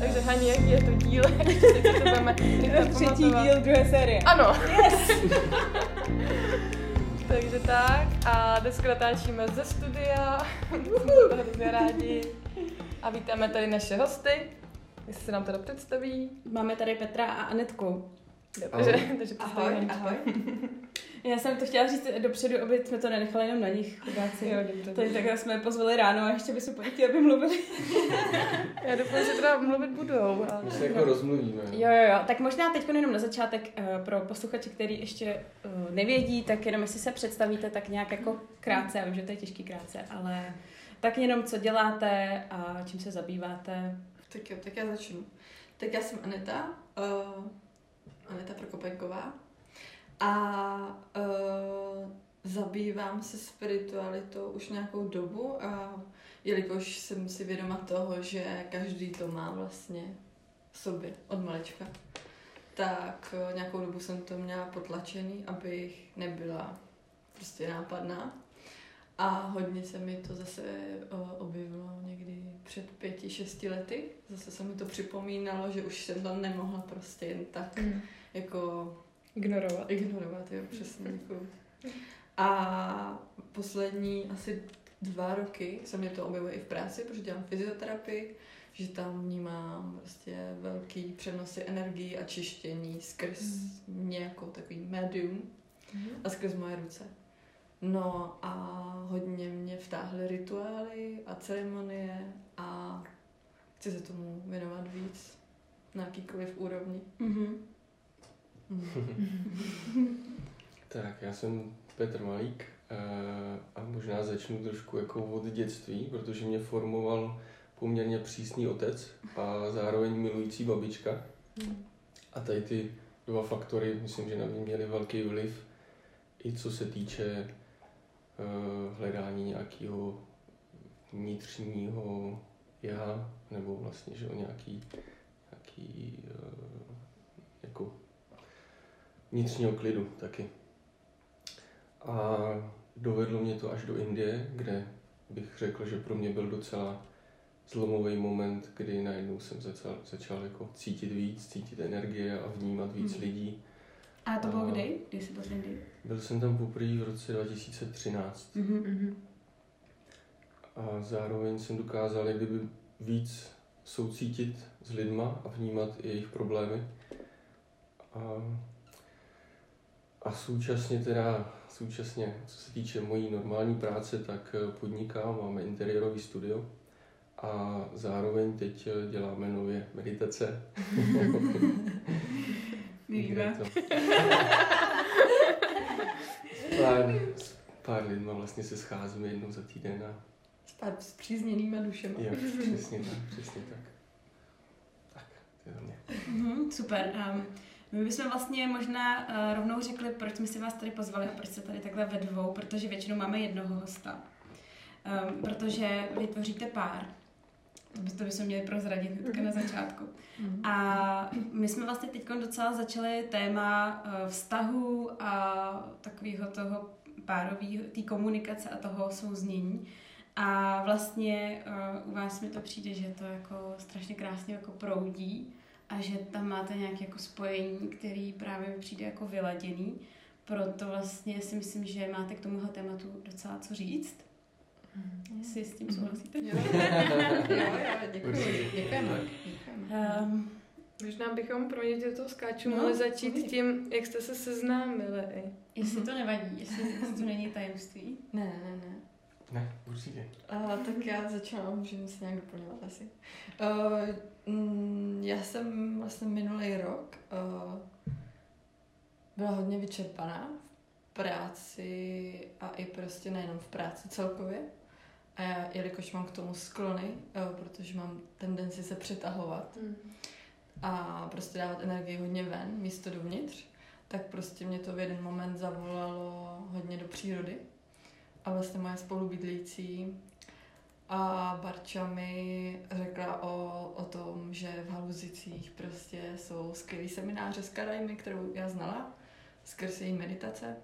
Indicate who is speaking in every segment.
Speaker 1: Takže Hani, jaký je to díl? Si to budeme
Speaker 2: Třetí díl druhé série.
Speaker 1: Ano. Yes. Takže tak a dneska natáčíme ze studia, jsme to hrozně rádi. A vítáme tady naše hosty, jestli se nám teda představí.
Speaker 2: Máme tady Petra a Anetku.
Speaker 1: Dobře, takže
Speaker 2: Ahoj, ahoj. Já jsem to chtěla říct dopředu, aby jsme to nenechali jenom na nich, chudáci.
Speaker 1: Jo, dobře.
Speaker 2: Tady takhle jsme je pozvali ráno a ještě po nich chtěli, aby mluvili.
Speaker 1: Já doufám, že teda mluvit budou. Ale...
Speaker 3: My se jako rozmluvíme.
Speaker 2: Jo, jo, jo. Tak možná teď jenom na začátek eh, pro posluchače, který ještě eh, nevědí, tak jenom jestli se představíte tak nějak jako krátce, já vím, že to je těžký krátce, ale tak jenom co děláte a čím se zabýváte.
Speaker 4: Tak jo, tak já začnu. Tak já jsem Aneta, uh, Aneta Prokopenková a uh, zabývám se spiritualitou už nějakou dobu a jelikož jsem si vědoma toho, že každý to má vlastně v sobě od malička, tak uh, nějakou dobu jsem to měla potlačený, abych nebyla prostě nápadná. A hodně se mi to zase uh, objevilo někdy před pěti, šesti lety. Zase se mi to připomínalo, že už jsem tam nemohla prostě jen tak
Speaker 1: Mm.
Speaker 4: jako
Speaker 1: Ignorovat.
Speaker 4: ignorovat, jo, přesně, děkuju. A poslední asi dva roky se mě to objevuje i v práci, protože dělám fyzioterapii, že tam vnímám prostě velký přenosy energii a čištění skrz nějakou takový médium a skrz moje ruce. No a hodně mě vtáhly rituály a ceremonie a chci se tomu věnovat víc na jakýkoliv úrovni.
Speaker 2: Mhm.
Speaker 3: Tak, já jsem Petr Malík eh, a možná začnu trošku jako od dětství, protože mě formoval poměrně přísný otec a zároveň milující babička. A tady ty dva faktory, myslím, že na mě měly velký vliv, i co se týče eh, hledání nějakého vnitřního já, nebo vlastně, že o nějaký, nějaký eh, jako vnitřního klidu taky. A dovedlo mě to až do Indie, kde bych řekl, že pro mě byl docela zlomový moment, kdy najednou jsem začal, začal jako cítit víc, cítit energie a vnímat víc
Speaker 2: Mhm.
Speaker 3: lidí.
Speaker 2: A to bylo
Speaker 3: A-
Speaker 2: kdy? Kdy jsi byl v Indii?
Speaker 3: Byl jsem tam poprvé v roce 2013
Speaker 2: Mhm.
Speaker 1: Mhm.
Speaker 3: a zároveň jsem dokázal jak kdyby víc soucítit s lidma a vnímat i jejich problémy. A, a současně teda, současně, co se týče mojí normální práce, tak eh, podnikám, máme interiérový studio a zároveň teď eh, děláme nově meditace.
Speaker 2: My víme.
Speaker 3: Kde to- S pár, s pár lidma vlastně se scházíme jednou za týden a
Speaker 4: S pár zpřízněnýma dušema.
Speaker 3: jo, přesně tak, přesně tak. Tak, to je za mě.
Speaker 2: Mhm, super. Um, my bychom vlastně možná uh, rovnou řekli, proč jsme si vás tady pozvali a proč jste tady takhle ve dvou, protože většinou máme jednoho hosta. Um, protože vy tvoříte pár. To by- To bychom měli prozradit hnedka na začátku.
Speaker 4: Mhm.
Speaker 2: A my jsme vlastně teď docela začali téma eh, vztahu a takového toho párového, té komunikace a toho souznění. A vlastně uh, u vás mi to přijde, že to jako strašně krásně jako proudí a že tam máte nějaké jako spojení, který právě mi přijde jako vyladěný. Proto vlastně si myslím, že máte k tomuhle tématu docela co říct. Jestli s tím souhlasíte.
Speaker 4: Jo, jo, jo, děkuji. Děkujeme.
Speaker 2: Um,
Speaker 1: Možná bychom pro ně, to skáču,
Speaker 2: No,
Speaker 1: mohli začít
Speaker 2: povídej.
Speaker 1: tím, jak jste se seznámili.
Speaker 2: jestli to nevadí, jestli, jestli to není tajemství.
Speaker 4: Ne, ne, ne.
Speaker 3: Ne, určitě.
Speaker 4: Uh, tak já začala, můžeme se nějak doplňovat asi. Uh, mm, já jsem vlastně minulý rok uh, byla hodně vyčerpaná v práci a i prostě nejenom v práci celkově. A já, jelikož mám k tomu sklony, uh, protože mám tendenci se přetahovat a prostě dávat energii hodně ven, místo dovnitř, tak prostě mě to v jeden moment zavolalo hodně do přírody. A vlastně moje spolubydlící a Barča mi řekla o, o tom, že v Haluzicích prostě jsou skvělý semináře s Karajmi, kterou já znala, skrz její meditace.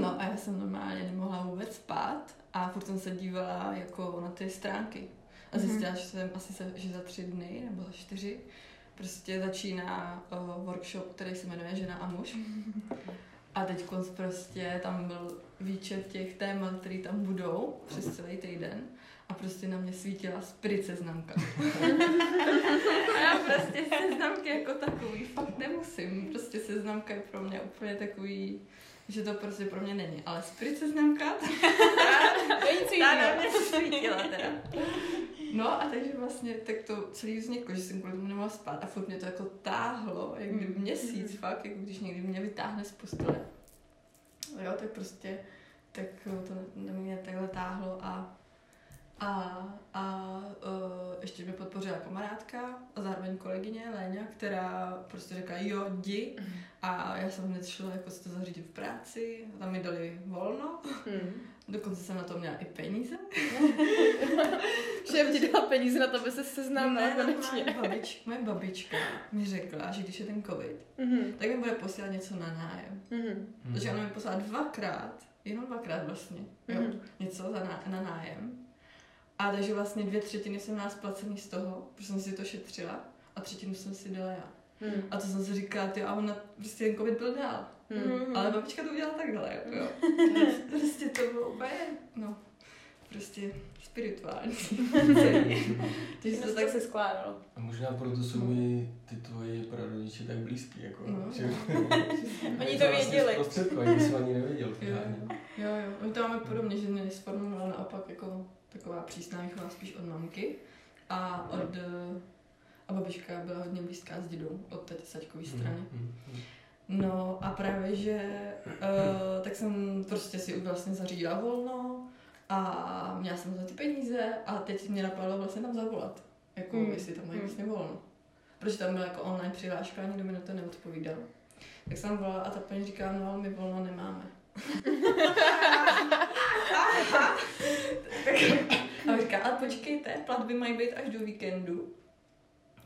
Speaker 4: No a já jsem normálně nemohla vůbec spát a furt jsem se dívala jako na ty stránky. A zjistila, že jsem asi se, že za tři dny nebo za čtyři prostě začíná uh, workshop, který se jmenuje Žena a muž. A teď prostě tam byl výčet těch témat, které tam budou přes celý týden. A prostě na mě svítila spirit seznamka. a já prostě seznamky jako takový fakt nemusím. Prostě seznamka je pro mě úplně takový, že to prostě pro mě není. Ale spirit seznamka, ta na mě svítila teda. No a takže vlastně tak to celý vzniklo, že jsem kvůli tomu nemohla spát a furt mě to jako táhlo, jak kdyby měsíc fakt, jako když někdy mě vytáhne z postele. Jo, tak prostě, tak to na mě takhle táhlo a a, a uh, ještě mě podpořila kamarádka a zároveň kolegyně Léňa, která prostě řekla, jo, jdi. A já jsem hned šla jako se to zařídit v práci, tam mi dali volno. Hmm. Dokonce jsem na to měla i peníze.
Speaker 1: Šéf ti dal peníze na to, aby se seznámila
Speaker 4: konečně. Moje, babič, moje babička mi řekla, že když je ten covid, mm-hmm. tak mi bude posílat něco na nájem. Mm-hmm. Takže ona mi poslala dvakrát, jenom dvakrát vlastně, jo, mm-hmm. něco za ná, na nájem. A takže vlastně dvě třetiny jsem měla splacený z toho, protože jsem si to šetřila a třetinu jsem si dala já. Hmm. A to jsem si říkala, ty, a ona prostě ten covid byl dál. Hmm. Ale babička to udělala takhle, jo. prostě to bylo úplně, no, prostě spirituální.
Speaker 1: Takže to tak se skládalo.
Speaker 3: A možná proto jsou mi ty tvoji prarodiče tak blízký, jako, no. že...
Speaker 1: Oni to věděli.
Speaker 3: Oni jsem ani nevěděl.
Speaker 4: Jo, jo, jo. My to máme podobně, že mě sformovalo naopak jako taková přísná výchova spíš od mamky a od a babička byla hodně blízká s dědou od té saďkové mhm, strany. Mm-hmm. No a právě, že uh, tak jsem prostě si vlastně zařídila volno a měla jsem za ty peníze a teď mě napadlo vlastně tam zavolat, jako mm. jestli tam mají vlastně volno. Protože tam byla jako online přihláška a nikdo mi na to neodpovídal. Tak jsem volala a ta paní říká, no ale my volno nemáme. a říká, ale počkejte, platby mají být až do víkendu.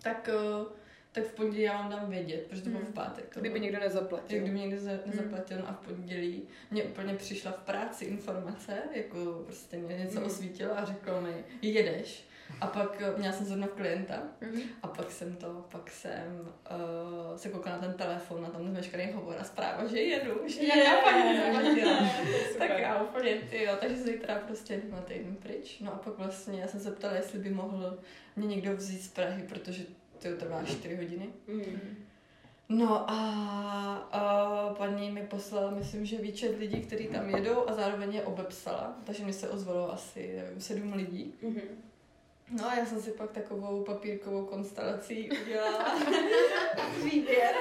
Speaker 4: Tak, eh, tak v pondělí já vám dám vědět, protože to bylo v hmm. pátek. To
Speaker 1: Kdyby někdo nezaplatil.
Speaker 4: Kdyby někdo nezaplatil no a v pondělí mě úplně přišla v práci informace, jako prostě mě něco mm. osvítilo a řekl mi, jedeš. A pak eh, měla jsem zrovna klienta mm-hmm. a pak jsem to, pak jsem uh, se koukala na ten telefon a tam veškerý hovor a zpráva, že jedu, že yeah. já fakt Tak já úplně, ty jo, takže zítra prostě na týden pryč. No a pak vlastně já jsem se ptala, jestli by mohl mě někdo vzít z Prahy, protože to trvá 4 hodiny. Mm. No a, a paní mi poslala, myslím, že výčet lidí, kteří tam jedou a zároveň je obepsala, takže mi se ozvalo asi nevím, sedm lidí. Mm-hmm. No a já jsem si pak takovou papírkovou konstelací udělala výběr.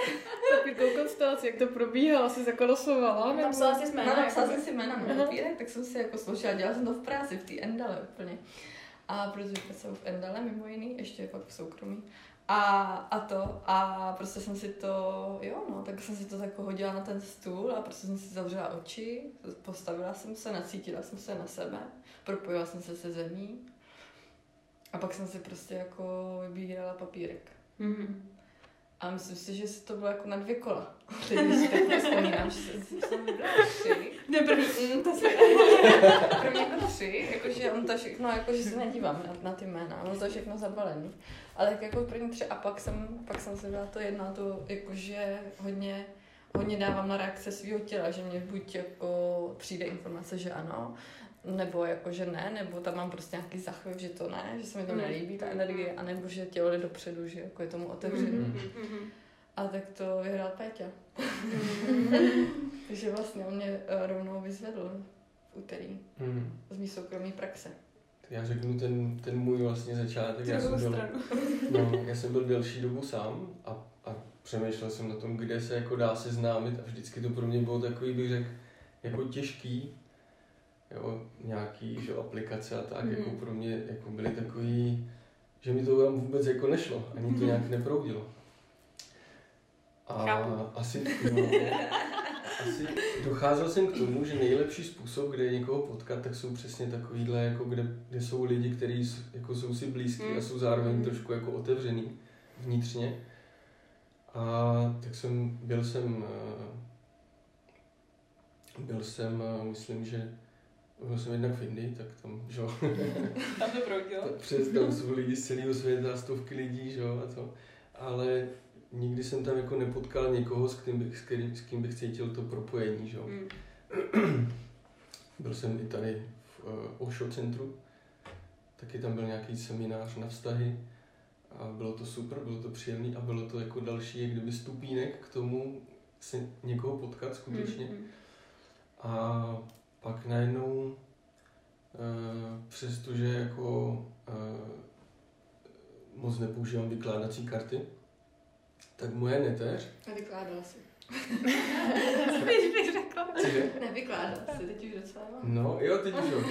Speaker 1: papírkovou konstelaci, jak to probíhalo? Jsi jako losovala?
Speaker 2: Napsala jsi jména?
Speaker 4: No, napsala jsem si jména na papírek, tak jsem si jako složila, dělala jsem to v práci, v té Endale úplně. A protože jsem v Endale mimo jiný, ještě fakt v soukromí. A, a to, a prostě jsem si to, jo no, tak jsem si to tak hodila na ten stůl a prostě jsem si zavřela oči, postavila jsem se, nacítila jsem se na sebe, propojila jsem se se zemí a pak jsem si prostě jako vybírala papírek. Mm-hmm. A myslím si, že to bylo jako na dvě kola. Teď si tak vzpomínám, že jsem, vybrala tři.
Speaker 1: Ne, první, mm, to se
Speaker 4: První jako tři, jakože on to všechno, jakože se nedívám na, na ty jména, on to všechno zabalený. Ale tak jako první tři a pak jsem, pak jsem si dala to jedna, to jakože hodně, hodně dávám na reakce svého těla, že mě buď jako přijde informace, že ano, nebo jako, že ne, nebo tam mám prostě nějaký zachvěv, že to ne, že se mi to mm. nelíbí, ta energie, anebo že tělo jde dopředu, že jako je tomu otevřený. Mm-hmm. A tak to vyhrál Péťa. Takže vlastně on mě uh, rovnou vyzvedl v úterý mm. z mý soukromý praxe.
Speaker 3: Já řeknu ten, ten můj vlastně začátek. Já jsem, byl, no, já jsem byl delší dobu sám a, a přemýšlel jsem na tom, kde se jako dá seznámit a vždycky to pro mě bylo takový, bych řekl, jako těžký, jo, nějaký že, aplikace a tak, mm. jako pro mě jako byly takový, že mi to tam vůbec jako nešlo, ani to nějak neproudilo. A asi, no, asi docházel jsem k tomu, že nejlepší způsob, kde někoho potkat, tak jsou přesně takovýhle, jako kde, kde jsou lidi, kteří jako jsou si blízký mm. a jsou zároveň mm. trošku jako otevřený vnitřně. A tak jsem, byl jsem, eh, byl jsem, eh, myslím, že byl jsem jednak v Indii, tak tam, že jo,
Speaker 1: Tam to proudilo.
Speaker 3: přes tam jsou lidi z celého světa, stovky lidí, že jo, a to. Ale nikdy jsem tam jako nepotkal někoho, s kým bych, s kým, s kým bych cítil to propojení, že jo.
Speaker 2: Mm.
Speaker 3: Byl jsem i tady v uh, Osho centru, taky tam byl nějaký seminář na vztahy a bylo to super, bylo to příjemné a bylo to jako další jak kdyby stupínek k tomu se někoho potkat skutečně.
Speaker 2: Mm.
Speaker 3: A pak najednou, eh, přestože jako eh, moc nepoužívám vykládací karty, tak moje neteř,
Speaker 4: Nevykládala si.
Speaker 2: Spíš bych řekla.
Speaker 3: cože?
Speaker 4: Nevykládala si, teď už docela mám.
Speaker 3: No, jo, teď už jo.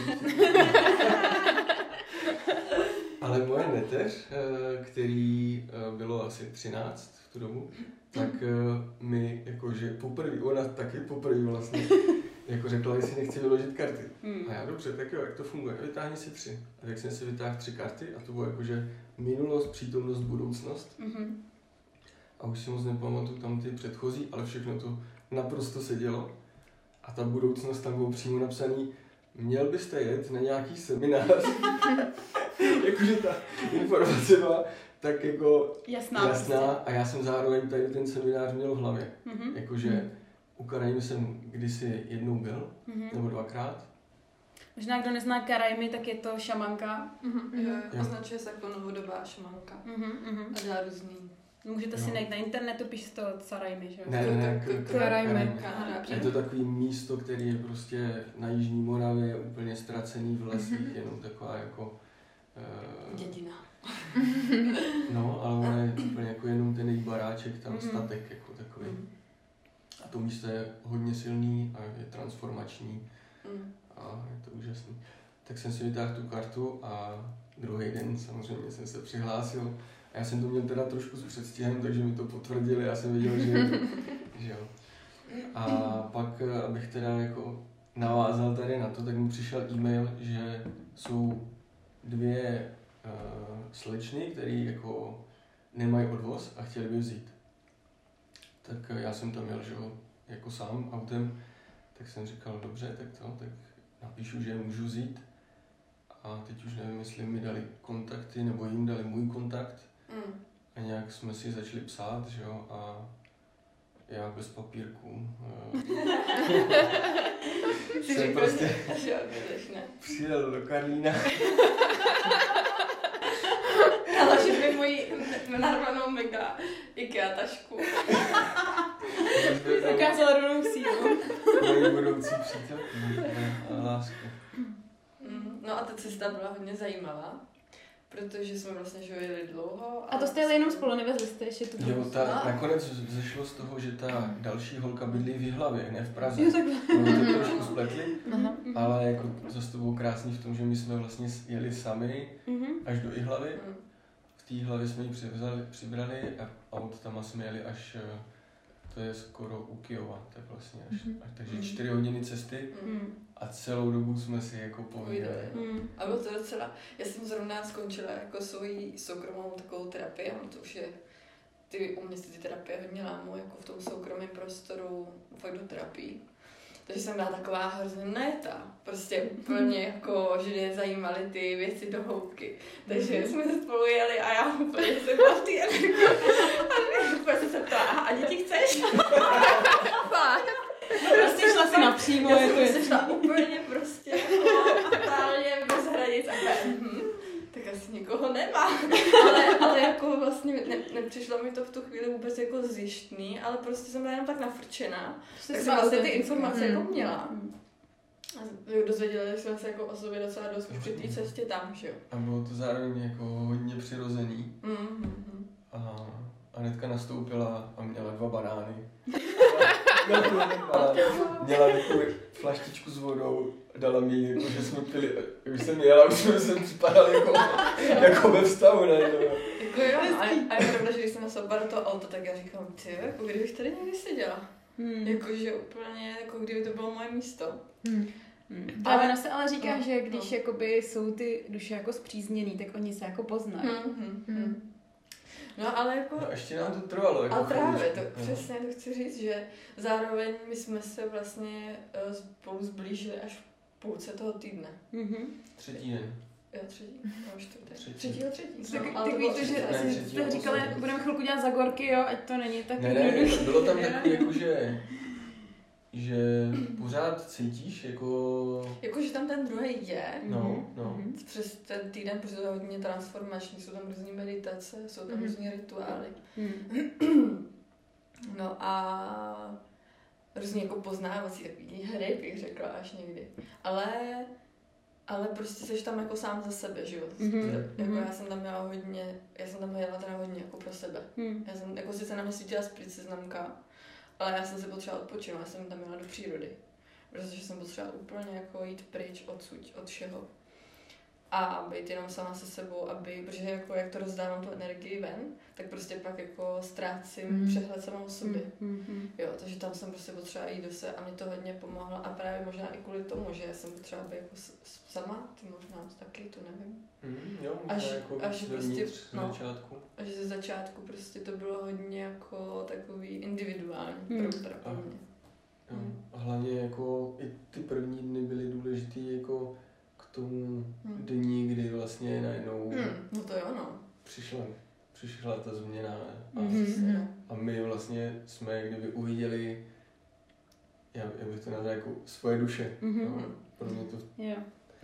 Speaker 3: Ale moje neteř, eh, který bylo asi 13 v tu dobu, tak mi jakože poprvé, ona taky poprvé vlastně, jako řekla, jestli nechci vyložit karty.
Speaker 2: Mm.
Speaker 3: A já dobře, tak jo, jak to funguje? Vytáhni si tři. A tak jsem si vytáhl tři karty a to bylo jakože minulost, přítomnost, budoucnost.
Speaker 2: Mhm.
Speaker 3: A už si moc nepamatuju tam ty předchozí, ale všechno to naprosto sedělo. A ta budoucnost tam bylo přímo napsaný, měl byste jet na nějaký seminář. Jakože ta informace byla tak jako
Speaker 2: Jasná.
Speaker 3: jasná a já jsem zároveň tady ten seminář měl v hlavě.
Speaker 2: Prostě. Mhm.
Speaker 3: Jakože u Karajmy jsem kdysi jednou byl,
Speaker 2: Mhm.
Speaker 3: nebo dvakrát.
Speaker 2: Možná kdo nezná Karajmy, tak je to šamanka.
Speaker 4: Mhm.
Speaker 3: Jo.
Speaker 4: Označuje se jako novodobá šamanka.
Speaker 2: Mhm, mhm.
Speaker 4: A dělá různý.
Speaker 2: Můžete si
Speaker 3: Jo.
Speaker 2: najít na internetu, píše to Sarajmy, že jo?
Speaker 3: Ne, ne, ne,
Speaker 4: K-
Speaker 3: k-
Speaker 4: k-
Speaker 1: Karajmy.
Speaker 3: A Je to takový místo, který je prostě na Jižní Moravě, úplně ztracený v lesích,
Speaker 4: Mhm.
Speaker 3: jenom taková jako... Uh,
Speaker 4: Dědina.
Speaker 3: no, ale ono je úplně jako jenom ten její baráček, tam
Speaker 2: Mhm.
Speaker 3: statek jako takový.
Speaker 4: Mm.
Speaker 3: A to místo je hodně silný a je transformační
Speaker 4: Mm.
Speaker 3: a je to úžasný. Tak jsem si vytáhl tu kartu a druhý den samozřejmě jsem se přihlásil. A já jsem to měl teda trošku s předstihem, takže mi to potvrdili, já jsem věděl, že, že jo. A pak, eh, abych teda jako navázal tady na to, tak mi přišel e-mail, že jsou dvě uh, slečny, které jako nemají odvoz a chtěli by vzít. Tak eh, já jsem tam jel, že jo, jako sám autem, tak jsem říkal, dobře, tak to, tak napíšu, že je můžu vzít. A teď už nevím, jestli mi dali kontakty, nebo jim dali můj kontakt.
Speaker 4: Mm.
Speaker 3: A nějak jsme si začali psát, že jo, a já bez papírků. eh, jsem prostě přijel do Karlína.
Speaker 4: Ale že by moji narvanou mega IKEA tašku.
Speaker 2: Ukázala rovnou sílu.
Speaker 3: Moji budoucí přítelkyni a lásku.
Speaker 4: Mm. No a ta cesta byla hodně zajímavá, protože jsme vlastně že jeli dlouho.
Speaker 2: A to jste jeli jenom spolu, nevezli jste ještě tu
Speaker 3: Jo, ta,
Speaker 4: No.
Speaker 3: nakonec zešlo z toho, že ta další holka bydlí v Jihlavě, ne v Praze.
Speaker 2: Jo, takhle.
Speaker 3: Oni to trošku spletli,
Speaker 2: Aha.
Speaker 3: ale jako zase to bylo krásný v tom, že my jsme vlastně jeli sami
Speaker 2: Mhm.
Speaker 3: až do Jihlavy.
Speaker 4: Mm.
Speaker 3: Té hlavě jsme ji přivzali, přibrali a aut tam jsme jeli až, eh, to je skoro u Kyjova, tak vlastně až,
Speaker 1: Mhm.
Speaker 3: až takže
Speaker 4: Mhm.
Speaker 3: čtyři hodiny cesty
Speaker 4: Mm.
Speaker 2: Mhm.
Speaker 3: a celou dobu jsme si jako povídali.
Speaker 2: Mhm.
Speaker 4: A bylo to docela, já jsem zrovna skončila jako svoji soukromou takovou terapii, ono to už je, ty, u mě se ty terapie hodně lámou, jako v tom soukromém prostoru, fakt do terapii. Takže jsem byla taková hrozně neta, prostě úplně jako, že mě zajímaly ty věci do hloubky. Takže jsme se spolu jeli a já úplně jsem byla v té energii. A úplně jsem se ptala, "Aha, a děti chceš?
Speaker 2: Prostě šla si napřímo,
Speaker 4: Já
Speaker 2: je to
Speaker 4: jsem se
Speaker 2: jasný.
Speaker 4: šla úplně prostě jako totálně bez hranic a mhm, tak asi nikoho nemá. Ale, ale jako vlastně ne, nepřišlo mi to v tu chvíli vůbec jako zjištný, ale prostě jsem byla jenom tak nafrčená. Tak jsem vlastně ty informace
Speaker 1: Hmm.
Speaker 4: jako měla.
Speaker 2: Mhm.
Speaker 4: A dozvěděli jsme se jako o sobě docela dost už při té cestě tam, že jo.
Speaker 3: A bylo to zároveň jako hodně přirozený.
Speaker 4: Mhm.
Speaker 3: A Anetka nastoupila a měla dva banány. Měla jeden banán. Měla takovou flaštičku s vodou, dala mi, jako, že jsme pili, už jsem jela, už jsme se připadali jako, jako ve vztahu najednou.
Speaker 4: Jako jo, a, a je pravda, že když jsem do toho auta, tak já říkám, ty, jako kdybych tady někdy seděla.
Speaker 2: Mhm.
Speaker 4: Jakože úplně, jako kdyby to bylo moje místo.
Speaker 2: Mhm.
Speaker 4: Ale-
Speaker 2: Právě ono se ale říká,
Speaker 4: no,
Speaker 2: že když
Speaker 4: no.
Speaker 2: jakoby jsou ty duše jako zpřízněný, tak oni se jako poznají.
Speaker 4: Mhm,
Speaker 1: Hmm.
Speaker 4: mhm. No ale jako,
Speaker 3: No, ještě nám to trvalo. Jako
Speaker 4: ale právě, to
Speaker 3: No.
Speaker 4: přesně to chci říct, že zároveň my jsme se vlastně eh, spolu zblížili až půlce toho týdne.
Speaker 2: Mhm.
Speaker 3: Třetí den.
Speaker 4: Jo, třetí? Nebo čtvrtý?
Speaker 3: Třetí.
Speaker 4: Třetí.
Speaker 2: Tak,
Speaker 4: No,
Speaker 2: tak
Speaker 4: ale bylo
Speaker 2: víte, že
Speaker 4: třetí.
Speaker 3: Ne,
Speaker 2: asi jste říkali, budeme chvilku dělat zagorky, jo, ať to není tak
Speaker 3: Ne, ne, bylo tam takový jako, že, že pořád cítíš jako,
Speaker 4: Jakože tam ten druhý je,
Speaker 3: no, no.
Speaker 2: Mhm.
Speaker 4: přes ten týden, protože to je hodně transformační, jsou tam různé meditace, jsou tam
Speaker 1: Mhm.
Speaker 4: různé rituály.
Speaker 2: Mhm.
Speaker 4: No a různě jako poznávací takový hry, bych řekla až někdy. Ale, ale prostě jsi tam jako sám za sebe, že jo?
Speaker 2: Mhm,
Speaker 4: Jako
Speaker 2: mhm.
Speaker 4: já jsem tam měla hodně, já jsem tam jela teda hodně jako pro sebe.
Speaker 2: Mhm.
Speaker 4: Já jsem, jako sice na mě svítila sprit seznamka, ale já jsem se potřebovala odpočinout, já jsem tam měla do přírody. Protože jsem potřebovala úplně jako jít pryč odsud, od všeho. A být jenom sama se sebou, aby, protože jako jak to rozdávám tu energii ven, tak prostě pak jako ztrácím
Speaker 1: Mm.
Speaker 4: přehled sama o sobě.
Speaker 2: Mhm.
Speaker 4: Jo, takže tam jsem prostě potřeba jít do se a mě to hodně pomohlo a právě možná i kvůli tomu, že já jsem potřeba být jako sama, ty možná taky, to nevím.
Speaker 3: Mm, jo,
Speaker 4: Až-
Speaker 3: jako
Speaker 4: až prostě- no.
Speaker 3: začátku.
Speaker 4: A že ze začátku prostě to bylo hodně jako takový individuální
Speaker 2: Hmm.
Speaker 4: pro, pro mě.
Speaker 3: Jo.
Speaker 4: Mm.
Speaker 3: A hlavně jako i ty první dny byly důležitý jako tomu
Speaker 4: Hmm.
Speaker 3: dní, kdy vlastně najednou
Speaker 4: Hmm, no to jo, no.
Speaker 3: přišla, přišla ta změna. A,
Speaker 2: Mhm.
Speaker 4: Přesně, no.
Speaker 3: a my vlastně jsme kdyby uviděli, já, já bych to nazval jako svoje duše.
Speaker 2: Mhm.
Speaker 3: Jo. Pro mě to
Speaker 2: Jo.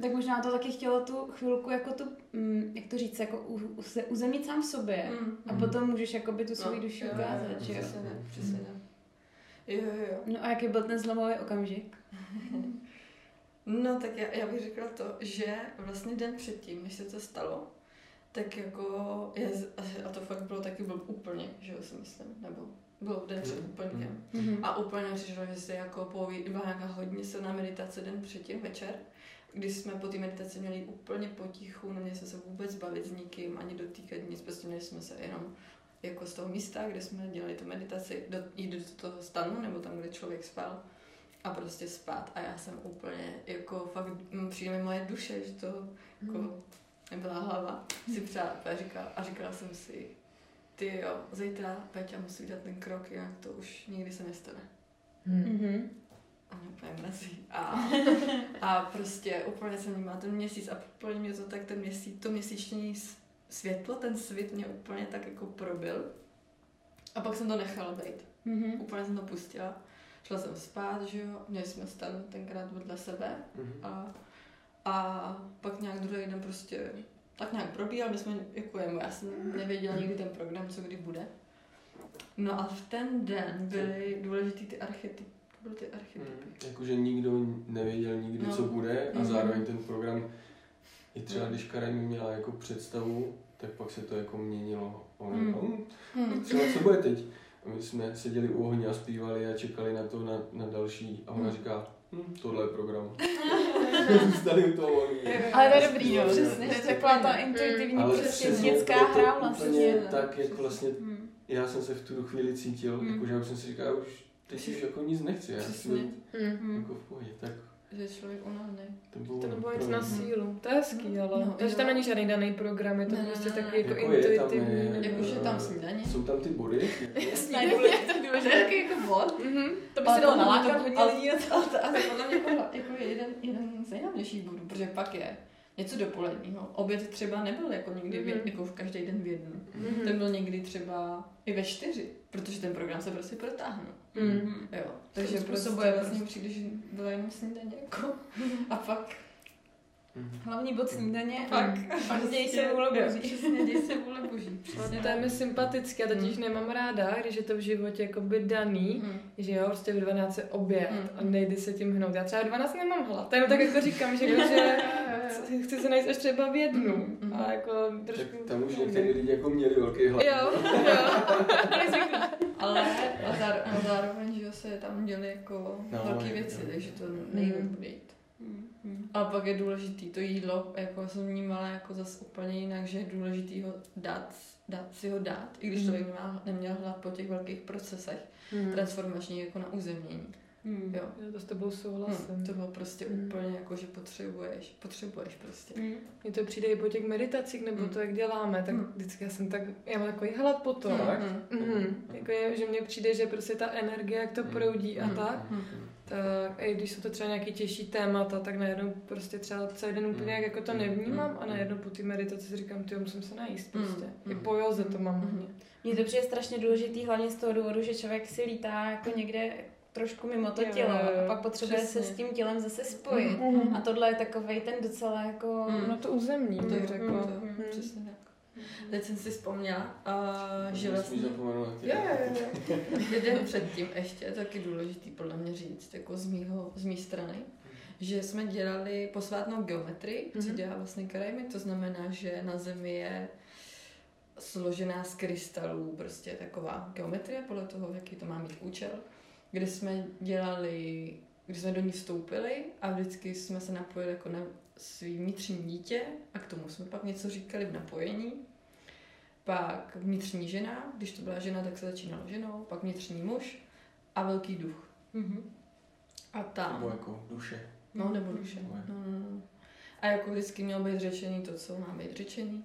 Speaker 2: Tak možná to taky chtělo tu chvilku jako tu, mm, jak to říct, jako u, u, se, uzemnit sám v sobě.
Speaker 4: Mm.
Speaker 2: A potom můžeš jakoby tu svoji
Speaker 4: No,
Speaker 2: duši
Speaker 4: jo,
Speaker 2: ukázat,
Speaker 4: jo,
Speaker 2: že jo?
Speaker 4: Přesně, přesně. Jo, jo, jo.
Speaker 2: No a jaký byl ten zlomový okamžik?
Speaker 4: No tak já, já bych řekla to, že vlastně den předtím, než se to stalo, tak jako, je, a to fakt bylo taky byl úplně, že jo, si myslím, nebo bylo den před
Speaker 3: Mhm.
Speaker 4: úplňkem.
Speaker 2: Mhm.
Speaker 4: A úplně přišlo, že se jako poví, byla nějaká hodně silná meditace den předtím večer, kdy jsme po té meditaci měli úplně potichu, neměli jsme se vůbec bavit s nikým, ani dotýkat nic, prostě měli jsme se jenom jako z toho místa, kde jsme dělali tu meditaci, do, jít do toho stanu, nebo tam, kde člověk spal a prostě spát. A já jsem úplně, jako fakt, mm, přijde mi moje duše, že to jako nebyla hlava, si přála a říkala, a říkala jsem si, ty jo, zítra Peťa musí udělat ten krok, jinak to už nikdy se nestane.
Speaker 1: Hmm.
Speaker 2: Mhm.
Speaker 4: A mě úplně mrazí. A, a prostě úplně jsem vnímala ten měsíc a úplně mě to tak ten měsíc, to měsíční světlo, ten svět mě úplně tak jako probil. A pak jsem to nechala být.
Speaker 2: Mhm.
Speaker 4: Úplně jsem to pustila. Šla jsem spát, že jo, měli jsme stan tenkrát vedle sebe
Speaker 3: Mhm.
Speaker 4: a, a pak nějak druhý den prostě tak nějak probíhal, my jsme jako jemu, já jsem nevěděla nikdy ten program, co kdy bude. No a v ten den byly důležitý ty archetypy. Byly ty archetypy.
Speaker 3: Mm, Jakože nikdo nevěděl nikdy,
Speaker 4: No.
Speaker 3: co bude a
Speaker 4: Mhm.
Speaker 3: zároveň ten program, i třeba
Speaker 4: Mhm.
Speaker 3: když Karen měla jako představu, tak pak se to jako měnilo.
Speaker 2: Mhm.
Speaker 3: říkala, "Hm,
Speaker 4: Hmm.
Speaker 3: třeba co bude teď? A my jsme seděli u ohně a zpívali a čekali na to, na, na další. A ona
Speaker 4: Hmm.
Speaker 3: říká, hm, tohle je program. Zůstali u toho ohně.
Speaker 2: Ale to je dobrý, jo.
Speaker 4: Přesně,
Speaker 2: To je
Speaker 4: to
Speaker 2: taková ta intuitivní
Speaker 3: Ale přesně
Speaker 2: dětská hra vlastně.
Speaker 4: No.
Speaker 3: tak, jak vlastně
Speaker 2: Mhm.
Speaker 3: já jsem se v tu chvíli cítil,
Speaker 2: Hmm.
Speaker 3: jako, že já už jsem si říkal, už teď už jako nic nechci, já chci
Speaker 4: Přesně.
Speaker 3: být
Speaker 1: Hmm.
Speaker 3: jako v pohodě. Tak
Speaker 4: Že je člověk unavený.
Speaker 3: to bylo,
Speaker 1: To
Speaker 3: pro
Speaker 1: nic na sílu. To je hezký, ale.
Speaker 4: No,
Speaker 1: Takže tam není žádný daný program, je to
Speaker 4: Ne,
Speaker 1: prostě takový jako,
Speaker 3: Jako je tam,
Speaker 1: intuitivní.
Speaker 3: je,
Speaker 4: Jakože
Speaker 3: eh,
Speaker 4: tam snídaně.
Speaker 3: Jsou tam ty body,
Speaker 2: Snídaně, to je důležité.
Speaker 4: jako bod.
Speaker 1: Mhm. To by
Speaker 4: Ale
Speaker 1: se dalo nalákat
Speaker 4: to-
Speaker 1: hodně
Speaker 4: ale-
Speaker 1: lidí.
Speaker 4: Ale to, ale podle mě jako, jako je jeden, jeden z nejhlavnějších bodů, protože pak je něco dopoledního. Oběd třeba nebyl jako nikdy, v,
Speaker 1: Mhm.
Speaker 4: jako v každý den v jednu.
Speaker 1: Mhm.
Speaker 4: Ten byl někdy třeba i ve čtyři, protože ten program se prostě protáhnul.
Speaker 1: Mhm.
Speaker 4: Jo, takže prostě
Speaker 2: způsobuje
Speaker 4: vlastně přijde, že bylo jenom snídaně jako. A pak,
Speaker 3: Mhm.
Speaker 2: Hlavní bod snídaně a
Speaker 4: pak,
Speaker 2: pak děj se vůle boží.
Speaker 4: Přesně, děj se vůle boží.
Speaker 1: No,
Speaker 4: Přesně
Speaker 1: to je mi sympatické, já totiž nemám ráda, když je to v životě jakoby daný,
Speaker 4: Hmm.
Speaker 1: že jo, prostě v 12 je oběd
Speaker 4: Mm.
Speaker 1: a nejde se tím hnout. Já třeba v 12 nemám hlad, to jenom tak jako říkám, že, že chci- chci se najít až třeba v jednu
Speaker 4: Mm, mm.
Speaker 1: a jako
Speaker 3: tak
Speaker 1: trošku...
Speaker 3: tam už některý lidi jako měli velký hlad.
Speaker 1: Jo, jo.
Speaker 4: Ale a zároveň, a zároveň, že se tam děly jako
Speaker 3: No,
Speaker 4: velké věci,
Speaker 3: jo.
Speaker 4: takže to nejde
Speaker 2: Mm.
Speaker 4: A pak je důležitý to jídlo, jako jsem vnímala jako zase úplně jinak, že je důležitý ho dát, dát si ho dát, i když
Speaker 1: Mm.
Speaker 4: člověk nemá, neměl hlad po těch velkých procesech
Speaker 1: Hmm.
Speaker 4: transformačních jako na uzemnění.
Speaker 2: Mhm.
Speaker 4: Jo.
Speaker 1: Já to s tebou souhlasím.
Speaker 4: Hm, to bylo prostě
Speaker 1: Mm.
Speaker 4: úplně jako, že potřebuješ, potřebuješ prostě.
Speaker 1: Mně to přijde i po těch meditacích, nebo
Speaker 4: Mm.
Speaker 1: to, jak děláme, tak
Speaker 4: Mm.
Speaker 1: vždycky já jsem tak, já mám takový hlad po tom.
Speaker 3: Tak?
Speaker 4: Mm.
Speaker 1: Mhm. Jako je, že mně přijde, že prostě ta energie, jak to
Speaker 3: Mm.
Speaker 1: proudí a
Speaker 4: Mm.
Speaker 1: tak.
Speaker 4: Mm.
Speaker 1: tak i když jsou to třeba nějaký těžší témata, tak najednou prostě třeba celý den úplně jak jako to
Speaker 3: Mm.
Speaker 1: nevnímám
Speaker 3: Mm.
Speaker 1: a najednou po té meditaci si říkám, ty musím se najíst
Speaker 4: Mm.
Speaker 1: prostě. I
Speaker 3: Mm.
Speaker 1: po joze to mám
Speaker 4: Mm.
Speaker 1: hodně.
Speaker 2: Mně to přijde strašně důležitý, hlavně z toho důvodu, že člověk si lítá jako někde trošku mimo to tělo
Speaker 1: jo, jo,
Speaker 2: a pak potřebuje
Speaker 1: přesně.
Speaker 2: se s tím tělem zase spojit.
Speaker 1: Mhm.
Speaker 2: A tohle je takovej ten docela jako...
Speaker 4: Mm.
Speaker 1: No to územní,
Speaker 2: Mm,
Speaker 1: bych
Speaker 2: mm,
Speaker 1: řekla.
Speaker 2: mm,
Speaker 1: Mm.
Speaker 4: Přesně tak. Teď jsem si vzpomněla, uh, že vlastně
Speaker 1: Jo, jo, jo.
Speaker 4: jeden předtím ještě, je taky důležitý podle mě říct, jako z, mýho, z mý strany, že jsme dělali posvátnou geometrii, co
Speaker 1: Mhm.
Speaker 4: dělá vlastně Karajmy, to znamená, že na Zemi je složená z krystalů, prostě taková geometrie, podle toho, jaký to má mít účel, kde jsme dělali, kdy jsme do ní vstoupili a vždycky jsme se napojili jako na svý vnitřní dítě a k tomu jsme pak něco říkali v napojení. Pak vnitřní žena, když to byla žena, tak se začínalo ženou, pak vnitřní muž a velký duch.
Speaker 2: Mhm.
Speaker 4: A tam,
Speaker 3: Nebo jako duše.
Speaker 4: no nebo duše. No, no, no. A jako vždycky mělo být řečený to, co má být řečený.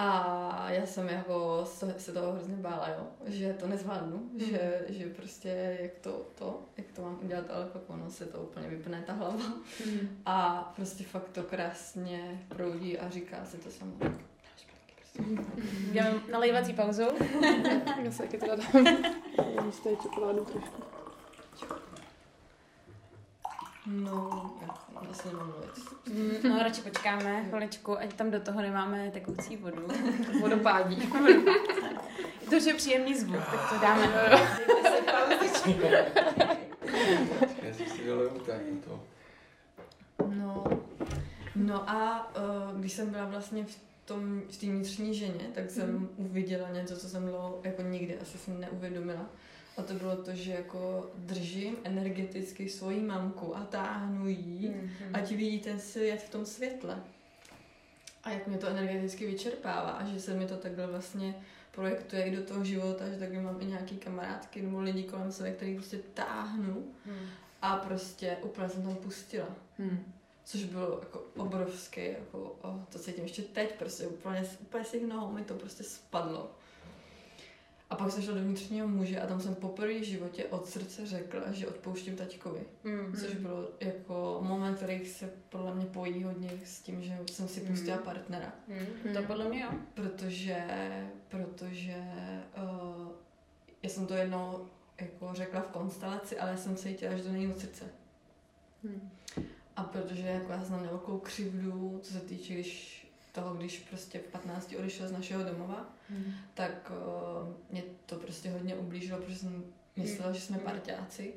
Speaker 4: A já jsem jako se, se toho hrozně bála, jo, že to nezvládnu,
Speaker 1: Mhm.
Speaker 4: že, že prostě jak to, to, jak to mám udělat, ale pak ono se to úplně vypne ta hlava.
Speaker 1: Mm.
Speaker 4: A prostě fakt to krásně proudí a říká si to samo.
Speaker 2: Jdeme na lejvací pauzu.
Speaker 1: Já se taky teda dám. Tady čokoládu trošku.
Speaker 4: No, já vlastně nemám mluvit.
Speaker 2: Mm, No, radši počkáme chviličku, ať tam do toho nemáme tekoucí vodu.
Speaker 1: Vodopádí.
Speaker 2: Je to už je příjemný zvuk, tak to dáme.
Speaker 3: Já si tak to.
Speaker 4: No, no a uh, když jsem byla vlastně v tom, v té vnitřní ženě, tak jsem
Speaker 1: Mhm.
Speaker 4: uviděla něco, co jsem dlouho jako nikdy asi jsem neuvědomila. A to bylo to, že jako držím energeticky svoji mamku a táhnu jí,
Speaker 1: Mhm.
Speaker 4: ať vidí ten svět v tom světle. A jak mě to energeticky vyčerpává a že se mi to takhle vlastně projektuje i do toho života, že takhle mám i nějaký kamarádky nebo lidi kolem sebe, který prostě táhnu a prostě úplně jsem tam pustila.
Speaker 1: Hmm.
Speaker 4: Což bylo jako obrovský, jako, oh, to cítím ještě teď, prostě úplně, úplně těch nohou mi to prostě spadlo. A pak jsem šla do vnitřního muže a tam jsem poprvé v životě od srdce řekla, že odpouštím taťkovi.
Speaker 2: Mm.
Speaker 4: Což bylo jako moment, který se podle mě pojí hodně s tím, že jsem si pustila
Speaker 1: Mhm.
Speaker 4: partnera.
Speaker 2: Mm. To podle mě jo.
Speaker 4: Protože, protože uh, já jsem to jednou jako řekla v konstelaci, ale já jsem cítila, že to není od srdce.
Speaker 1: Hmm.
Speaker 4: A protože jako já znám velkou křivdu, co se týče když toho, když prostě v 15 odešel z našeho domova,
Speaker 1: Hmm.
Speaker 4: tak uh, mě to prostě hodně ublížilo, protože jsem myslela, že jsme
Speaker 2: Mm.
Speaker 4: parťáci.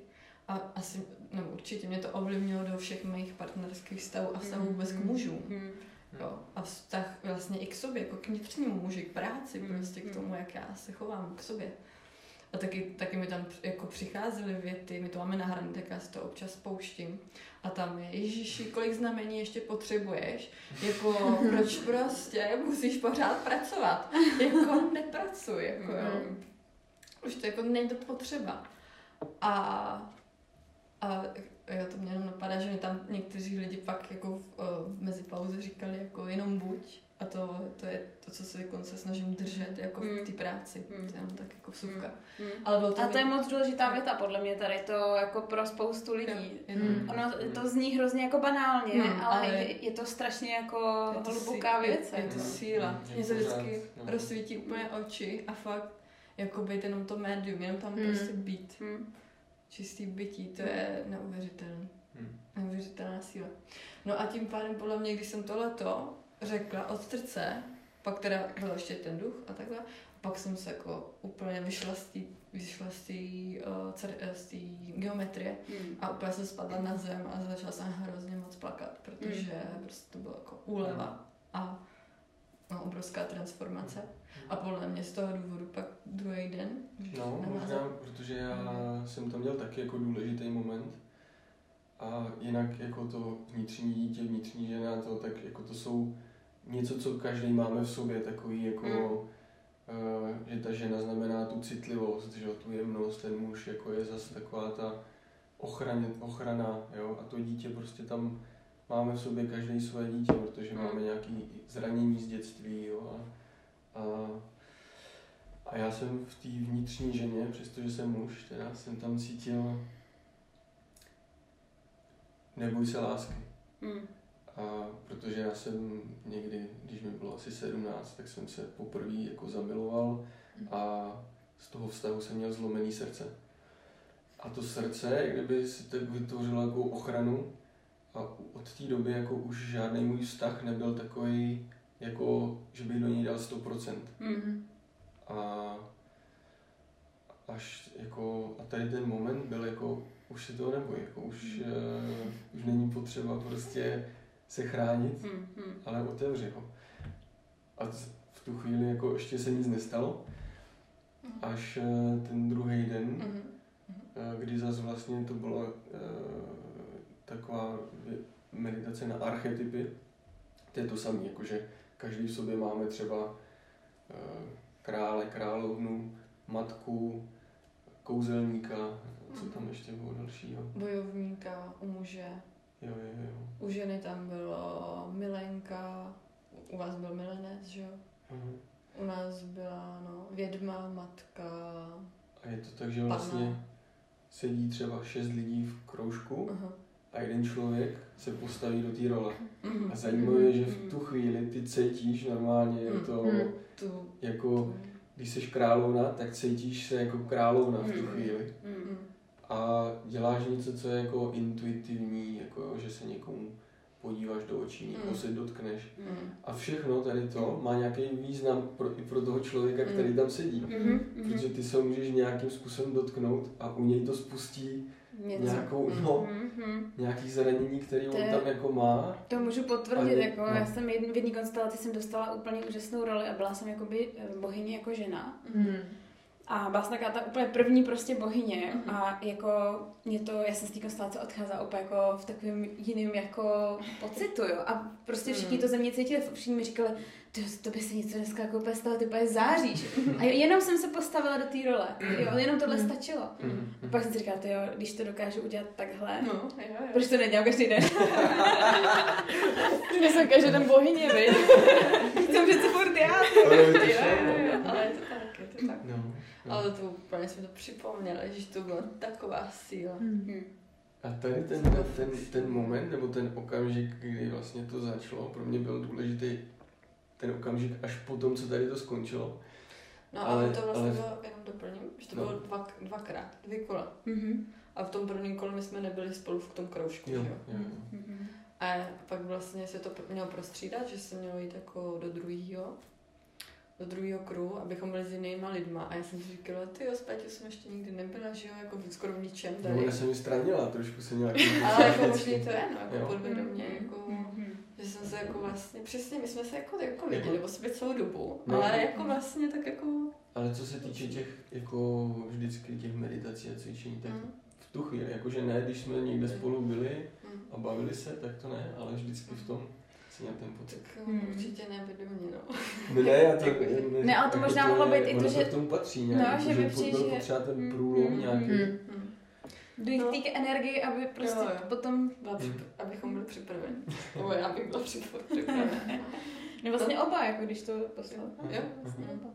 Speaker 4: A asi, nebo určitě mě to ovlivnilo do všech mých partnerských vztahů a vztahů vůbec k mužům.
Speaker 2: Mm.
Speaker 4: Jo. A vztah vlastně i k sobě, jako k vnitřnímu muži, k práci,
Speaker 2: Mm,
Speaker 4: prostě k tomu, jak já se chovám k sobě. A taky, taky mi tam jako přicházely věty, my to máme nahrané, tak já si to občas pouštím. A tam je, Ježíši, kolik znamení ještě potřebuješ? Jako, proč prostě musíš pořád pracovat? Jako, nepracuj, jako jo.
Speaker 2: Mm.
Speaker 4: Už to jako není to potřeba. A, a jo, to mě jenom napadá, že mi tam někteří lidi pak jako v, o, mezi pauze říkali jako jenom buď. A to, to je to, co se jako se snažím držet jako v
Speaker 2: Mm.
Speaker 4: té práci.
Speaker 2: Mm.
Speaker 4: To je jenom tak jako vsuvka.
Speaker 2: Mm.
Speaker 4: Ale bylo to
Speaker 2: A to je moc důležitá věta podle mě tady to jako pro spoustu lidí.
Speaker 1: Mm.
Speaker 2: Ono to zní hrozně jako banálně,
Speaker 4: Hmm,
Speaker 2: ale
Speaker 4: ale-
Speaker 2: je, je to strašně jako
Speaker 4: je to
Speaker 2: hluboká
Speaker 4: sí-
Speaker 2: věc.
Speaker 4: Je, je
Speaker 2: jako.
Speaker 4: to síla.
Speaker 3: Mm.
Speaker 4: Mně se vždycky
Speaker 3: no.
Speaker 4: rozsvítí úplně oči a fakt jako být jenom to médium, jenom tam
Speaker 1: Mm.
Speaker 4: prostě být.
Speaker 2: Hmm.
Speaker 4: Čistý bytí, to je neuvěřitelné.
Speaker 3: Hmm.
Speaker 4: Neuvěřitelná síla. No a tím pádem podle mě, když jsem tohleto řekla od srdce, pak teda byl ještě ten duch a takhle, a pak jsem se jako úplně vyšla z té vyšla z té uh, cer- eh, z té geometrie
Speaker 2: Hmm.
Speaker 4: a úplně jsem spadla na zem a začala jsem hrozně moc plakat, protože prostě to bylo jako úleva a no, obrovská transformace. A podle mě z toho důvodu pak druhý den
Speaker 3: No, možná, protože já jsem tam měl taky jako důležitý moment. A jinak jako to vnitřní dítě, vnitřní žena, to tak jako to jsou něco, co každý máme v sobě, takový jako,
Speaker 2: Mm.
Speaker 3: uh, že ta žena znamená tu citlivost, že tu jemnost, ten muž jako je zase taková ta ochraně, ochrana, jo, a to dítě prostě tam máme v sobě každý své dítě, protože
Speaker 2: Mm.
Speaker 3: máme nějaký zranění z dětství, jo, a, a a já jsem v té vnitřní ženě, přestože jsem muž, teda jsem tam cítil neboj se lásky.
Speaker 2: Mm.
Speaker 3: A protože já jsem někdy, když mi bylo asi 17, tak jsem se poprvé jako zamiloval a z toho vztahu jsem měl zlomený srdce. A to srdce, kdyby si tak vytvořilo jako ochranu a od té doby jako už žádný můj vztah nebyl takový, jako že bych do něj dal 100%.
Speaker 2: Mm.
Speaker 3: A až jako, a tady ten moment byl jako, už si toho neboj, jako už, uh, už není potřeba prostě se chránit,
Speaker 2: Mm. Mm.
Speaker 3: ale otevři ho. A v tu chvíli jako ještě se nic nestalo, až eh, ten druhý den,
Speaker 4: Mhm.
Speaker 3: eh, kdy zase vlastně to byla eh, taková meditace na archetypy. To je to samé, jakože každý v sobě máme třeba eh, krále, královnu, matku, kouzelníka, co tam ještě bylo dalšího.
Speaker 4: Bojovníka u muže.
Speaker 3: Jo, jo, jo.
Speaker 4: U ženy tam bylo milenka, u vás byl milenec, že jo?
Speaker 3: Mhm.
Speaker 4: U nás byla no, vědma, matka.
Speaker 3: A je to tak, že vlastně sedí třeba šest lidí v kroužku
Speaker 4: Aha.
Speaker 3: A jeden člověk se postaví do té role.
Speaker 4: Mhm.
Speaker 3: A zajímavé je, že v tu chvíli ty cítíš normálně, je to
Speaker 4: Mhm. Tu,
Speaker 3: jako, když jsi královna, tak cítíš se jako královna v tu
Speaker 2: Mhm.
Speaker 3: chvíli.
Speaker 4: Mhm.
Speaker 3: A děláš něco, co je jako intuitivní, jako že se někomu podíváš do očí, někoho
Speaker 4: Mhm.
Speaker 3: se dotkneš.
Speaker 2: Mm.
Speaker 3: A všechno tady to má nějaký význam pro, i pro toho člověka, který
Speaker 4: Mhm.
Speaker 3: tam sedí.
Speaker 2: Mhm.
Speaker 3: Protože ty se můžeš nějakým způsobem dotknout a u něj to spustí
Speaker 4: Něco.
Speaker 3: nějakou,
Speaker 4: Mhm.
Speaker 3: no,
Speaker 2: Mhm.
Speaker 3: nějaký zranění, který
Speaker 2: To
Speaker 3: on tam jako má.
Speaker 2: To můžu potvrdit,
Speaker 3: Ale-
Speaker 2: jako
Speaker 3: no.
Speaker 2: já jsem jedn, v jedné konstelaci jsem dostala úplně úžasnou roli a byla jsem jakoby eh, bohyně jako žena.
Speaker 4: Mhm.
Speaker 2: A byla jsem taková ta úplně první prostě bohyně
Speaker 4: Mhm.
Speaker 2: a jako mě to, já jsem z té konstelace odcházela úplně jako v takovém jiném jako pocitu, jo. A prostě všichni
Speaker 4: Mhm.
Speaker 2: to ze mě cítili, všichni mi říkali, ty, to by se něco dneska jako úplně stalo, ty úplně záříš. A jenom jsem se postavila do té role, jo, jenom tohle
Speaker 4: Mhm.
Speaker 2: stačilo.
Speaker 3: Mhm.
Speaker 2: A pak jsem si říkala, ty jo, když to dokážu udělat takhle,
Speaker 4: No, jo, jo.
Speaker 2: proč to nedělám každý den?
Speaker 4: Že jsem každý den bohyně, viď?
Speaker 2: Jsem přece furt já.
Speaker 3: Ale je to
Speaker 4: ale je to tak, je to tak.
Speaker 3: No, no.
Speaker 4: Ale to úplně jsme to připomněli, že to byla taková síla.
Speaker 2: Hm.
Speaker 3: A tady ten, ten, ten moment, nebo ten okamžik, kdy vlastně to začalo, pro mě byl důležitý ten okamžik až po tom, co tady to skončilo.
Speaker 4: No
Speaker 3: Ale-
Speaker 4: ale, to vlastně
Speaker 3: ale-
Speaker 4: bylo, jenom doplním, že to
Speaker 3: No.
Speaker 4: bylo dva, dvakrát, dvě kola.
Speaker 2: Mhm.
Speaker 4: A v tom prvním kole my jsme nebyli spolu v tom kroužku,
Speaker 3: Jo,
Speaker 4: že jo?
Speaker 3: jo.
Speaker 2: Mhm.
Speaker 4: A pak vlastně se to mělo prostřídat, že se mělo jít jako do druhého do druhého kruhu, abychom byli s jinýma lidma. A já jsem si říkala, ty jo, s Péťou jsem ještě nikdy nebyla, že jo, jako skoro v ničem
Speaker 3: No,
Speaker 4: tady.
Speaker 3: ona se mi stranila, trošku se nějak...
Speaker 4: Ale jako možný to je, no, jako
Speaker 3: Jo.
Speaker 4: podvědomě, jako,
Speaker 2: Mhm.
Speaker 4: Že jsem se jako vlastně, přesně, my jsme se jako, jako
Speaker 3: Jako-
Speaker 4: viděli o sobě celou dobu,
Speaker 3: No.
Speaker 4: ale jako vlastně tak jako,
Speaker 3: Ale co se týče těch, jako vždycky těch meditací a cvičení, tak
Speaker 4: mm,
Speaker 3: v tu chvíli, jakože ne, když jsme někde spolu byli
Speaker 4: mm.
Speaker 3: a bavili se, tak to ne, ale vždycky v tom si na ten pocit.
Speaker 4: tak
Speaker 2: Hmm.
Speaker 4: určitě nevědomě, no.
Speaker 3: Ne, ne, já to,
Speaker 4: Jako-
Speaker 3: ne,
Speaker 2: Ne, ale to
Speaker 3: jako
Speaker 2: možná mohlo být i to, že-
Speaker 3: k tomu patří nějak,
Speaker 2: No,
Speaker 3: jako,
Speaker 2: že
Speaker 3: že byl
Speaker 2: přijde, že-
Speaker 3: potřeba ten
Speaker 2: Mm,
Speaker 3: průlom
Speaker 2: mm,
Speaker 3: nějaký.
Speaker 4: Mm.
Speaker 2: Dojít
Speaker 4: No.
Speaker 2: k té energii, aby prostě
Speaker 4: Jo, jo.
Speaker 2: potom...
Speaker 4: Byla
Speaker 3: Hmm.
Speaker 4: abychom byli připraveni. Nebo já bych byla přip- připravena.
Speaker 2: No vlastně oba, jako když to poslal.
Speaker 4: Jo, vlastně oba.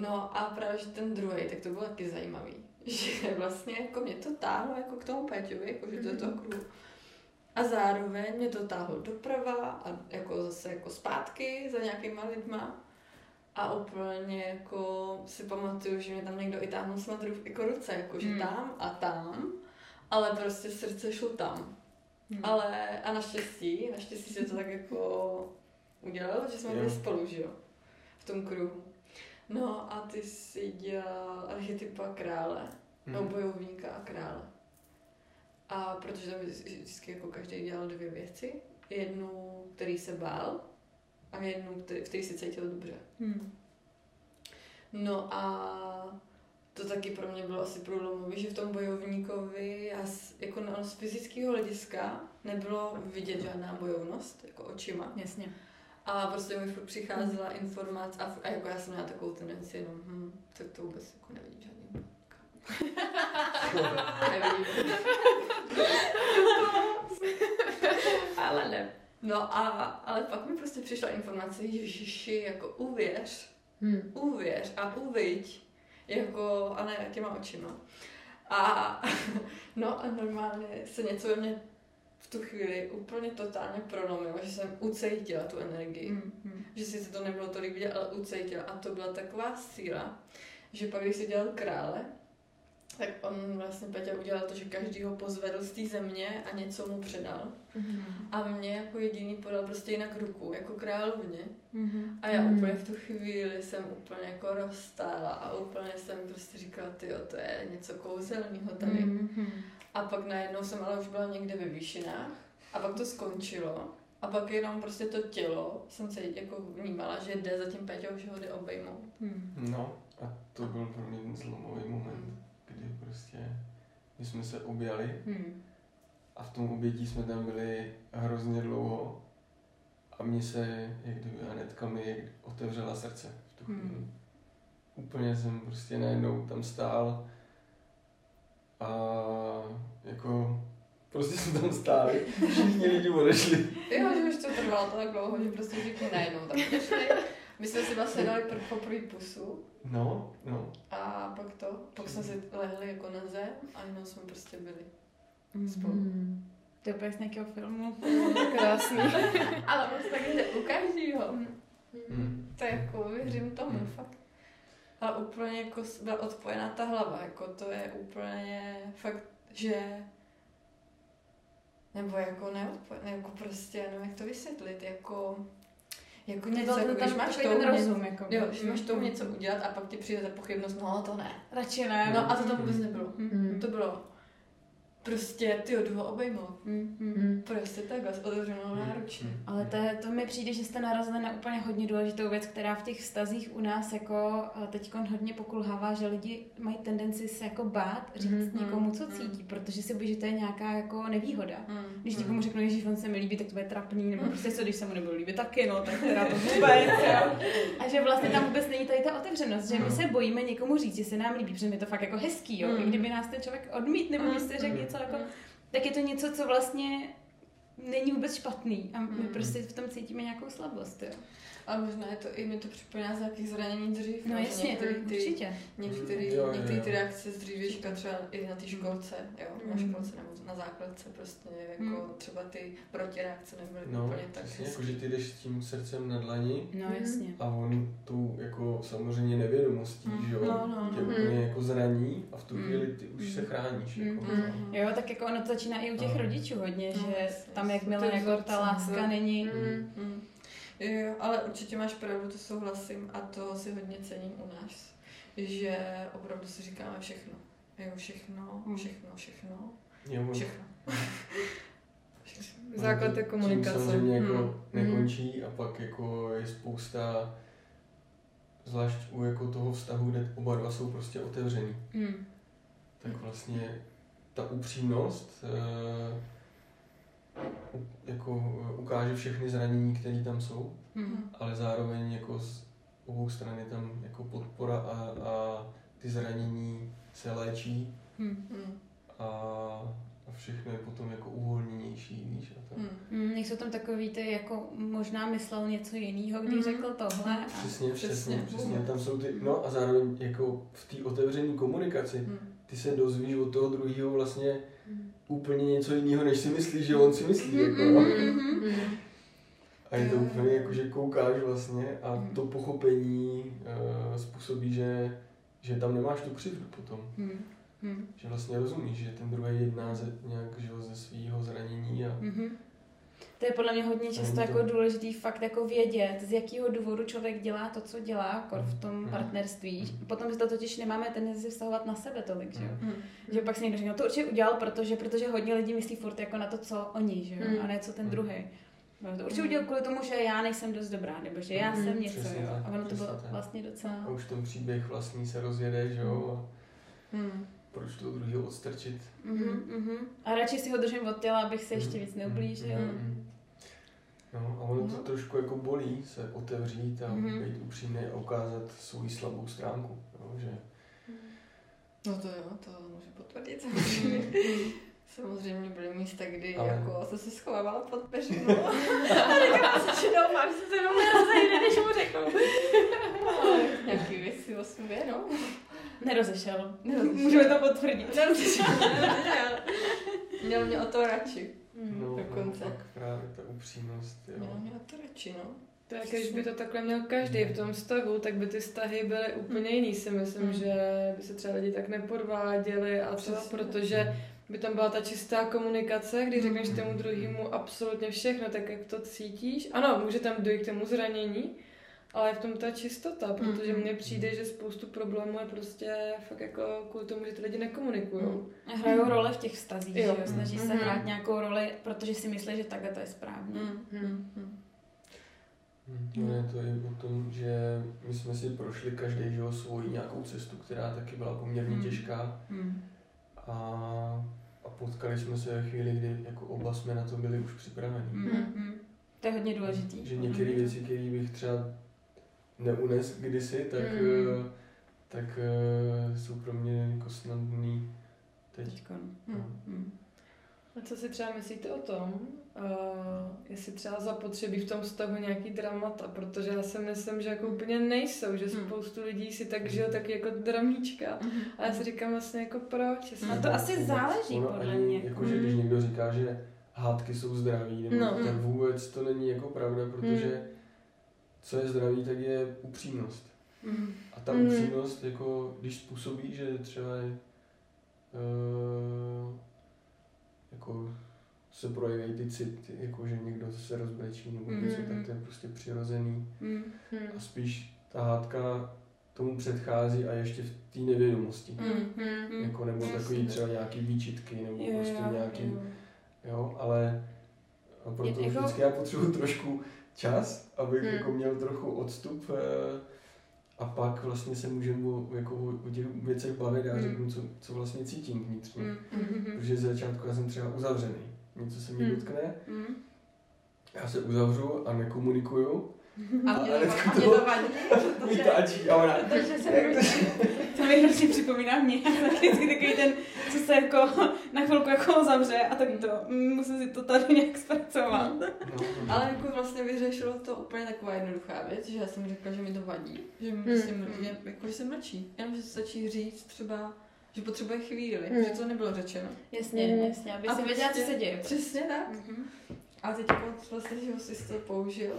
Speaker 4: No a právě, že ten druhý, tak to bylo taky zajímavý. Že vlastně jako mě to táhlo jako k tomu Péťovi, jako že to je to kruhu. A zároveň mě to táhlo doprava a jako zase jako zpátky za nějakýma lidma. A úplně jako si pamatuju, že mě tam někdo i táhnul snad jako ruce, jako že
Speaker 2: Hmm.
Speaker 4: tam a tam. Ale prostě srdce šlo tam.
Speaker 2: Hmm.
Speaker 4: Ale a naštěstí, naštěstí se to tak jako udělalo, že jsme byli spolu, že jo, v tom kruhu. No a ty si dělal archetypa krále,
Speaker 3: Mhm.
Speaker 4: no bojovníka a krále. A protože tam vždy- vždycky jako každý dělal dvě věci. Jednu, který se bál a jednu, který, v který se cítil dobře.
Speaker 2: Hmm.
Speaker 4: No a to taky pro mě bylo asi průlomový, že v tom bojovníkovi, já s, jako na, z fyzického hlediska nebylo vidět žádná bojovnost, jako očima.
Speaker 2: Jasně.
Speaker 4: A prostě mi furt přicházela informace a, a jako já jsem měla takovou tendenci jenom, hm, tak to vůbec jako nevidím žádný nevidím. ale ne. No a, ale pak mi prostě přišla informace, Ježiši, jako uvěř,
Speaker 1: Hmm.
Speaker 4: uvěř a uviď, jako, a ne těma očima. A, no a normálně se něco ve mně v tu chvíli úplně totálně prolomilo, že jsem ucítila tu energii.
Speaker 2: Mm, mm.
Speaker 4: Že si to nebylo tolik vidět, ale ucítila. A to byla taková síla, že pak, když si dělal krále, tak on vlastně Peťa udělal to, že každý ho pozvedl z té země a něco mu předal. A mě jako jediný podal prostě jinak ruku, jako královně.
Speaker 2: Mhm.
Speaker 4: A já
Speaker 1: Mhm.
Speaker 4: úplně v tu chvíli jsem úplně jako rozstála a úplně jsem prostě říkala, ty to je něco kouzelného tady.
Speaker 2: Mhm.
Speaker 4: A pak najednou jsem ale už byla někde ve výšinách a pak to skončilo. A pak jenom prostě to tělo jsem se jako vnímala, že jde za tím Peťou, že ho jde obejmout.
Speaker 2: Mm.
Speaker 3: No a to byl pro mě ten zlomový moment, kdy prostě my jsme se objali
Speaker 2: Mm.
Speaker 3: a v tom obětí jsme tam byli hrozně dlouho a mně se, jak kdyby Anetka mi otevřela srdce v tu chvíli.
Speaker 2: Hmm.
Speaker 3: Úplně jsem prostě najednou tam stál a jako prostě jsme tam stáli, všichni lidi odešli.
Speaker 4: Jo, že už to trvalo tak dlouho, že prostě všichni najednou tam odešli. My jsme si vlastně dali pr- poprvé pusu
Speaker 3: No, no.
Speaker 4: a pak to, pak jsme si lehli jako na zem a jenom jsme prostě byli.
Speaker 2: Mm.
Speaker 4: Spolu.
Speaker 2: To je z nějakého filmu.
Speaker 1: Krásný.
Speaker 4: Ale prostě tak jde u každého.
Speaker 3: Mm.
Speaker 4: To je jako, věřím tomu,
Speaker 3: Mm.
Speaker 4: fakt. A úplně jako byla odpojená ta hlava, jako to je úplně fakt, že nebo jako neodpojená, jako prostě, nevím jak to vysvětlit, jako jako něco,
Speaker 2: to,
Speaker 4: jako
Speaker 2: to,
Speaker 4: když máš to,
Speaker 2: ten rozum, jako.
Speaker 4: jo, když máš tomu
Speaker 2: Mm.
Speaker 4: něco udělat a pak ti přijde ta pochybnost, no to ne.
Speaker 2: Radši ne.
Speaker 4: No a to tam vůbec nebylo.
Speaker 2: Mm.
Speaker 4: To bylo prostě, ty jdu ho obejmout.
Speaker 2: Mm, mm.
Speaker 1: Mm.
Speaker 4: Prostě takhle, s otevřenou náručí.
Speaker 3: Mm.
Speaker 2: Ale to, je- to mi přijde, že jste narazili na úplně hodně důležitou věc, která v těch vztazích u nás jako teď hodně pokulhává, že lidi mají tendenci se jako bát říct
Speaker 1: Mhm.
Speaker 2: někomu, co
Speaker 4: Mhm.
Speaker 2: cítí, protože si bojí, že to je nějaká jako nevýhoda.
Speaker 4: Mm.
Speaker 2: Když
Speaker 4: mm.
Speaker 2: někomu řeknu, že on se mi líbí, tak to bude trapný, nebo
Speaker 4: Mm.
Speaker 2: prostě co, když se mu nebude líbit taky, no, tak teda to vůbec. A že vlastně tam vůbec není tady ta otevřenost, že my se bojíme někomu říct, že se nám líbí, protože mi to fakt jako hezký, jo. I
Speaker 4: Mm.
Speaker 2: kdyby nás ten člověk odmít, nebo když jste řekl něco jako,
Speaker 4: Mm.
Speaker 2: tak je to něco, co vlastně není vůbec špatný a my
Speaker 4: Mm.
Speaker 2: prostě v tom cítíme nějakou slabost, jo.
Speaker 4: A možná je to i mi to připomíná z nějakých zranění dřív.
Speaker 2: No jasně,
Speaker 4: některý ty,
Speaker 2: určitě.
Speaker 4: některý,
Speaker 3: jo, jo,
Speaker 4: některý ty reakce z dřívějška třeba i na té školce, jo, na
Speaker 2: Mm.
Speaker 4: školce nebo na základce prostě, jako
Speaker 2: Mm.
Speaker 4: třeba ty protireakce nebyly
Speaker 3: No,
Speaker 4: úplně tak
Speaker 3: přesně,
Speaker 4: hezký.
Speaker 3: jako že ty jdeš s tím srdcem na dlani
Speaker 2: No
Speaker 4: Mhm.
Speaker 2: jasně.
Speaker 3: a on tu jako samozřejmě nevědomostí,
Speaker 4: Mm.
Speaker 3: že jo,
Speaker 4: No, no,
Speaker 3: tě
Speaker 4: no.
Speaker 3: úplně jako zraní a v tu
Speaker 2: Mm.
Speaker 3: chvíli ty už se
Speaker 2: Mm.
Speaker 3: chráníš.
Speaker 2: Mm.
Speaker 3: Jako,
Speaker 4: Mm.
Speaker 2: Jo, tak jako ono to začíná i u těch
Speaker 3: No.
Speaker 2: rodičů hodně,
Speaker 4: No,
Speaker 2: že
Speaker 4: jasně,
Speaker 2: tam
Speaker 4: jasně.
Speaker 2: jakmile jako ta láska
Speaker 1: no.
Speaker 2: není,
Speaker 4: Mm. Jo, ale určitě máš pravdu, to souhlasím a to si hodně cením u nás, že opravdu si říkáme všechno. Jo, všechno,
Speaker 2: Mm.
Speaker 4: všechno, všechno,
Speaker 3: Jo, on-
Speaker 4: všechno.
Speaker 1: Základ
Speaker 3: to
Speaker 1: komunikace.
Speaker 3: tím samozřejmě jako
Speaker 1: Mm.
Speaker 3: nekončí a pak jako je spousta, zvlášť u jako toho vztahu, kde oba dva jsou prostě otevření,
Speaker 2: mm,
Speaker 3: tak vlastně ta upřímnost eh, u- jako eh, ukáže všechny zranění, které tam jsou,
Speaker 2: mm,
Speaker 3: ale zároveň jako z obou stran je tam jako podpora a, a ty zranění se léčí
Speaker 2: mm.
Speaker 4: Mm.
Speaker 3: a, a všechno je potom jako uvolněnější, víš, a tak.
Speaker 4: Mm.
Speaker 2: Mm, nejsou tam takový ty, jako možná myslel něco jiného, když
Speaker 4: Mhm.
Speaker 2: řekl tohle. A...
Speaker 3: Přesně, přesně,
Speaker 4: Přesně.
Speaker 3: přesně, tam jsou ty, no a zároveň jako v té otevřené komunikaci,
Speaker 4: Mm.
Speaker 3: ty se dozvíš od toho druhého vlastně. Úplně něco jiného, než si myslíš, že on si myslí, jako, no.
Speaker 2: Mhm.
Speaker 1: Mm.
Speaker 3: A je to
Speaker 4: Jo,
Speaker 3: úplně jako, že koukáš vlastně a
Speaker 4: Mm.
Speaker 3: to pochopení uh, způsobí, že, že tam nemáš tu křivdu potom.
Speaker 2: Mm, mm,
Speaker 3: Že vlastně rozumíš, že ten druhý jedná ze, nějak že ze svého zranění a
Speaker 2: mhm. To je podle mě hodně často
Speaker 3: to-
Speaker 2: jako důležitý fakt jako vědět, z jakého důvodu člověk dělá to, co dělá jako v tom
Speaker 3: Mhm.
Speaker 2: partnerství. Potom si to totiž nemáme tendenci vztahovat na sebe tolik, že jo.
Speaker 3: Mhm.
Speaker 4: Mm.
Speaker 2: Že pak si někdo řekne, no to určitě udělal, protože, protože hodně lidí myslí furt jako na to, co oni, že jo,
Speaker 1: Mm.
Speaker 2: a ne co ten druhý. No, to určitě udělal kvůli tomu, že já nejsem dost dobrá, nebo že já jsem něco,
Speaker 3: Přesně
Speaker 2: jo. A ono to bylo
Speaker 3: tak.
Speaker 2: vlastně docela...
Speaker 3: a už ten příběh vlastní se rozjede, že jo, a
Speaker 4: Mm.
Speaker 3: Proč toho druhého odstrčit.
Speaker 2: Mhm, mhm. A radši si ho držím od těla, abych se ještě víc neublížil.
Speaker 3: Mhm. No a ono to
Speaker 4: No.
Speaker 3: trošku jako bolí se otevřít a
Speaker 2: Mhm.
Speaker 3: být upřímný a ukázat svou slabou stránku. Jo, že
Speaker 4: No to jo, to můžu potvrdit samozřejmě. Samozřejmě byly místa, kdy
Speaker 3: Ale-
Speaker 4: jako jsem se schovávala pod peřinu. A říkala jsem, že doufám, že se mnou nerozejde, než mu řeknu. Nějaký věci o sobě, no.
Speaker 2: Nerozešel.
Speaker 4: Nerozešel.
Speaker 2: Můžeme to potvrdit.
Speaker 4: Nerozešel, nerozešel. Měl mě o to radši.
Speaker 1: Mm.
Speaker 3: No,
Speaker 4: dokonce.
Speaker 3: a pak právě ta upřímnost, jo.
Speaker 4: Já měla to radši, no.
Speaker 1: To je, když by to takhle měl každý v tom vztahu, tak by ty vztahy byly úplně jiný, si myslím,
Speaker 4: Mm.
Speaker 1: že by se třeba lidi tak nepodváděli a třeba
Speaker 4: Přesně.
Speaker 1: protože by tam byla ta čistá komunikace, kdy řekneš
Speaker 3: Mm.
Speaker 1: tomu druhému absolutně všechno, tak jak to cítíš. Ano, může tam dojít k tomu zranění, ale je v tom ta čistota, protože
Speaker 4: Mm.
Speaker 1: mně přijde, že spoustu problémů je prostě fakt jako kvůli tomu, že ty lidi nekomunikují.
Speaker 4: Mm.
Speaker 2: Hrajou roli v těch vztazích,
Speaker 1: Jo.
Speaker 2: že jo? Snaží se
Speaker 1: Mhm.
Speaker 2: hrát nějakou roli, protože si myslí, že takhle to je správně.
Speaker 4: Mm, mm, mm.
Speaker 3: No je to i o tom, že my jsme si prošli každý že jo, svoji nějakou cestu, která taky byla poměrně těžká
Speaker 2: Hmm.
Speaker 3: a, a potkali jsme se ve chvíli, kdy jako oba jsme na to byli už připraveni.
Speaker 2: Hmm. To je hodně důležitý.
Speaker 3: Že některé věci, které bych třeba neunes kdysi, tak,
Speaker 1: Hmm.
Speaker 3: eh, tak eh, jsou pro mě jako snadný teď.
Speaker 2: Teďkon.
Speaker 4: Mm.
Speaker 2: Hmm.
Speaker 1: A co si třeba myslíte o tom, uh, jestli třeba zapotřebí v tom vztahu nějaký dramata, protože já si myslím, že jako úplně nejsou, že
Speaker 4: Hmm.
Speaker 1: spoustu lidí si tak žijou taky jako dramíčka.
Speaker 4: Mm.
Speaker 1: A já si říkám vlastně jako proč? Jestli...
Speaker 2: No to asi záleží,
Speaker 3: ono
Speaker 2: podle mě.
Speaker 3: Jakože
Speaker 1: Mm.
Speaker 3: když někdo říká, že hádky jsou zdraví, nebo
Speaker 1: No.
Speaker 3: tak vůbec to není jako pravda, protože
Speaker 1: Mm.
Speaker 3: Co je zdraví, tak je upřímnost.
Speaker 2: Hmm.
Speaker 3: A ta
Speaker 1: Mm.
Speaker 3: upřímnost, jako když způsobí, že třeba je, uh, jako se projeví ty city, jako že někdo se rozbrečí nebo
Speaker 2: Mm,
Speaker 3: něco,
Speaker 2: mm.
Speaker 3: tak to je prostě přirozený.
Speaker 2: Hmm.
Speaker 3: A spíš ta hádka tomu předchází a ještě v té nevědomosti.
Speaker 2: Hmm.
Speaker 3: Jako nebo takový třeba nějaký výčitky nebo
Speaker 2: Jo,
Speaker 3: prostě nějaký,
Speaker 2: jo.
Speaker 3: jo, ale a proto
Speaker 2: Je- jako-
Speaker 3: vždycky já potřebuji trošku čas, abych
Speaker 1: Hmm.
Speaker 3: jako měl trochu odstup eh, a pak vlastně se můžeme o, jako o, těch věcech bavit a
Speaker 2: Hmm.
Speaker 3: řeknu, co, co vlastně cítím vnitřně.
Speaker 2: Hmm. Hmm.
Speaker 3: Protože ze začátku já jsem třeba uzavřený. Něco se mě
Speaker 1: Hmm.
Speaker 3: dotkne,
Speaker 2: Hmm.
Speaker 3: já se uzavřu a nekomunikuju.
Speaker 4: A
Speaker 3: A
Speaker 4: mě to, a mě
Speaker 3: to
Speaker 4: to vadí, protože,
Speaker 3: Vytáčí a ona...
Speaker 4: protože se
Speaker 2: To mi hrozně připomíná mě. Vždycky takový ten, co se jako na chvilku jako zavře a tak to, mm, musím si to tady nějak zpracovat.
Speaker 3: No, no,
Speaker 4: Ale jako vlastně vyřešilo to úplně taková jednoduchá věc, že já jsem řekla, že mi to vadí, že mi
Speaker 1: Hmm.
Speaker 4: si ml- že, jako, že se mlčí. Jenom, že se stačí říct třeba, že potřebuje chvíli,
Speaker 1: Hmm.
Speaker 4: že to nebylo řečeno.
Speaker 2: Jasně,
Speaker 1: Mhm.
Speaker 2: jasně, aby
Speaker 4: A
Speaker 2: si věděla, co
Speaker 4: prostě-
Speaker 2: se děje.
Speaker 4: Přesně tak.
Speaker 2: Mhm.
Speaker 4: A teď vlastně, že ho si to použil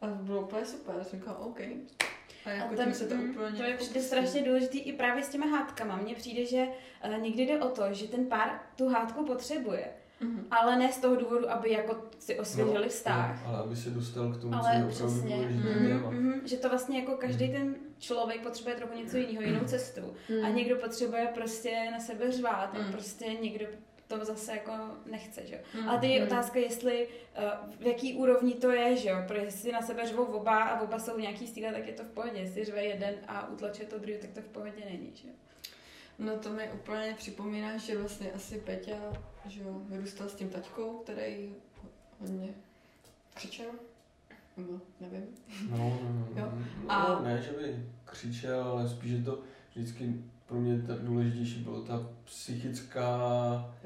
Speaker 4: a bylo úplně super. Já jsem říkala, OK. A jako
Speaker 2: A tam,
Speaker 4: tím se to
Speaker 2: mm,
Speaker 4: úplně
Speaker 2: to je
Speaker 4: jako
Speaker 2: přijde
Speaker 4: pustí.
Speaker 2: strašně důležitý i právě s těma hádkama. Mně přijde, že uh, někdy jde o to, že ten pár tu hádku potřebuje,
Speaker 4: Mhm.
Speaker 2: ale ne z toho důvodu, aby jako si osvěžili vztah.
Speaker 3: No, ale aby se dostal k tomu,
Speaker 2: Ale
Speaker 3: co je opravdu důležité
Speaker 1: Mhm,
Speaker 3: téma.
Speaker 2: Mhm, že to vlastně jako každý ten člověk potřebuje trochu něco jiného, jinou cestu.
Speaker 1: Hmm.
Speaker 2: A někdo potřebuje prostě na sebe řvát a
Speaker 4: Mm.
Speaker 2: prostě někdo to zase jako nechce, že jo.
Speaker 4: Mm.
Speaker 2: Ale teď je
Speaker 1: Mm.
Speaker 2: otázka, jestli uh, v jaký úrovni to je, že jo, protože jestli na sebe řvou oba a oba jsou nějaký stíle, tak je to v pohodě. Jestli řve jeden a utlačuje to druhý, tak to v pohodě není, že jo.
Speaker 4: No to mi úplně připomíná, že vlastně asi Peťa, že jo, vyrůstal s tím taťkou, který hodně křičel. Nebo nevím.
Speaker 3: No, no, no,
Speaker 4: Jo.
Speaker 3: no,
Speaker 4: A-
Speaker 3: no ne, že by křičel, ale spíš je to vždycky pro mě ta důležitější bylo ta psychická,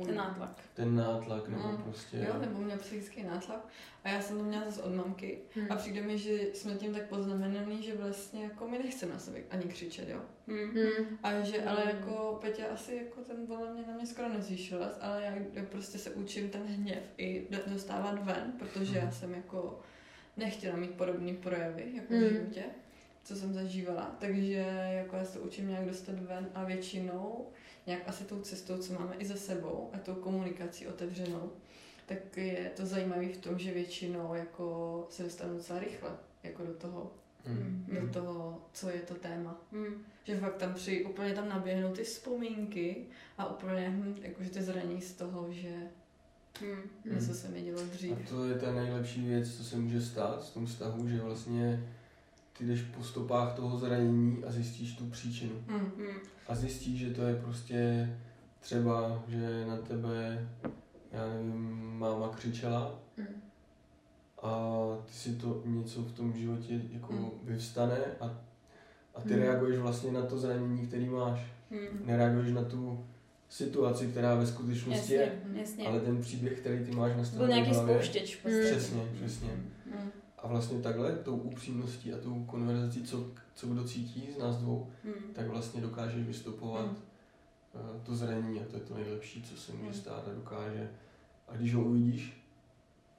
Speaker 2: Ten nátlak.
Speaker 3: ten nátlak, nebo
Speaker 4: Mm.
Speaker 3: prostě...
Speaker 4: Jo, nebo měl psychický nátlak. A já jsem to měla zase od mamky.
Speaker 1: Hmm.
Speaker 4: A přijde mi, že jsme tím tak poznamenaný, že vlastně jako my nechceme na sebe ani křičet, jo.
Speaker 2: Hmm.
Speaker 1: Hmm.
Speaker 4: A že ale
Speaker 2: Mm.
Speaker 4: jako Peťa asi jako ten podle mě na mě skoro nezvýšila, ale já, prostě se učím ten hněv i do- dostávat ven, protože já jsem jako nechtěla mít podobné projevy jako v
Speaker 1: Mm.
Speaker 4: životě, co jsem zažívala, takže jako já se to učím nějak dostat ven a většinou nějak asi tou cestou, co máme i za sebou a tou komunikací otevřenou, tak je to zajímavé v tom, že většinou jako se dostanu docela rychle jako do toho,
Speaker 3: Mm.
Speaker 4: do
Speaker 2: Hmm.
Speaker 4: toho, co je to téma.
Speaker 2: Hmm.
Speaker 4: Že fakt tam při, úplně tam naběhnou ty vzpomínky a úplně, hm, jakože ty zraní z toho, že
Speaker 2: Hmm.
Speaker 3: Mm.
Speaker 4: něco se mi dělo dřív.
Speaker 3: A to je ta nejlepší věc, co se může stát v tom vztahu, že vlastně ty jdeš po stopách toho zranění a zjistíš tu příčinu.
Speaker 4: Hm.
Speaker 2: Hmm.
Speaker 3: A zjistíš, že to je prostě třeba, že na tebe, já nevím, máma křičela
Speaker 1: Hmm.
Speaker 3: a ty si to něco v tom životě jako
Speaker 4: Mm.
Speaker 3: vyvstane a, a ty
Speaker 1: Mm.
Speaker 3: reaguješ vlastně na to zranění, který máš.
Speaker 2: Hmm.
Speaker 3: Nereaguješ na tu situaci, která ve skutečnosti je,
Speaker 2: Jasně, jasně.
Speaker 3: ale ten příběh, který ty máš
Speaker 2: Byl
Speaker 3: nastavený
Speaker 2: nějaký
Speaker 3: hlavě,
Speaker 2: spouštěč podstatě.
Speaker 3: Přesně, přesně.
Speaker 4: Hm.
Speaker 3: A vlastně takhle, tou upřímností a tou konverzací, co, co kdo cítí z nás dvou,
Speaker 2: Hmm.
Speaker 3: tak vlastně dokážeš vystupovat
Speaker 4: Mm.
Speaker 3: eh, to zranění a to je to nejlepší, co se může
Speaker 2: Mm.
Speaker 3: stát a dokáže A když ho uvidíš,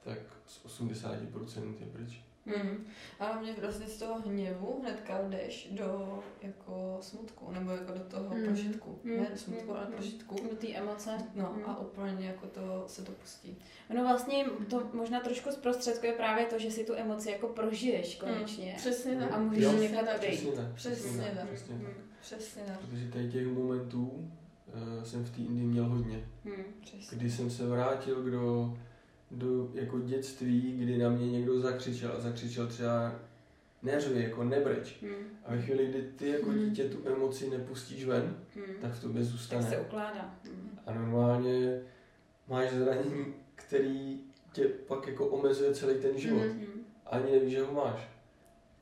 Speaker 3: tak z 80% je pryč.
Speaker 4: Mm. Ale mě vlastně z toho hněvu hnedka jdeš do jako smutku, nebo jako do toho
Speaker 1: Mm.
Speaker 4: prožitku.
Speaker 2: Mm.
Speaker 4: Ne do smutku,
Speaker 2: Mm.
Speaker 4: ale
Speaker 2: Mm.
Speaker 4: prožitku.
Speaker 2: Do té emoce.
Speaker 4: No
Speaker 2: Mm.
Speaker 4: a úplně jako to se to pustí.
Speaker 2: Ono vlastně to možná trošku zprostředkuje právě to, že si tu emoci jako prožiješ konečně.
Speaker 4: Přesně tak.
Speaker 2: A můžeš
Speaker 3: Jo.
Speaker 2: nechat odejít.
Speaker 3: Přesně tak.
Speaker 4: Přesně tak.
Speaker 3: Přesně tak.
Speaker 2: Mm.
Speaker 4: Přesně tak.
Speaker 3: Protože tady těch momentů uh, jsem v té Indii měl hodně.
Speaker 2: Hmm.
Speaker 4: Přesně.
Speaker 3: Kdy jsem se vrátil do, do jako dětství, kdy na mě někdo zakřičel a zakřičel třeba neřvi, jako nebreč.
Speaker 2: Hmm.
Speaker 3: A ve chvíli, kdy ty jako
Speaker 4: Mhm.
Speaker 3: dítě tu emoci nepustíš ven,
Speaker 2: Hmm.
Speaker 3: tak v tobě
Speaker 2: Tak
Speaker 3: zůstane.
Speaker 2: se ukládá. Hmm.
Speaker 3: A normálně máš zranění, který tě pak jako omezuje celý ten život.
Speaker 4: Mhm.
Speaker 2: Hmm.
Speaker 3: Ani nevíš, že ho máš.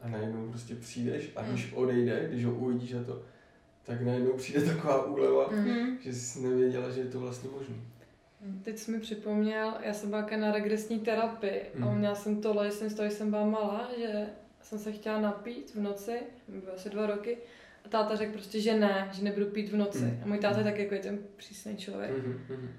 Speaker 3: A najednou prostě přijdeš a když odejde, když ho uvidíš a to, tak najednou přijde taková úleva,
Speaker 4: Mm.
Speaker 2: Hmm.
Speaker 3: že jsi nevěděla, že je to vlastně možné.
Speaker 1: Teď jsi mi připomněl, já jsem byla na regresní terapii a
Speaker 3: Mhm.
Speaker 1: měla jsem tohle, že jsem z toho, jsem byla malá, že jsem se chtěla napít v noci, bylo asi dva roky, a táta řekl prostě, že ne, že nebudu pít v noci.
Speaker 3: Mhm.
Speaker 1: A můj táta je taky jako je ten přísný člověk.
Speaker 3: Mhm.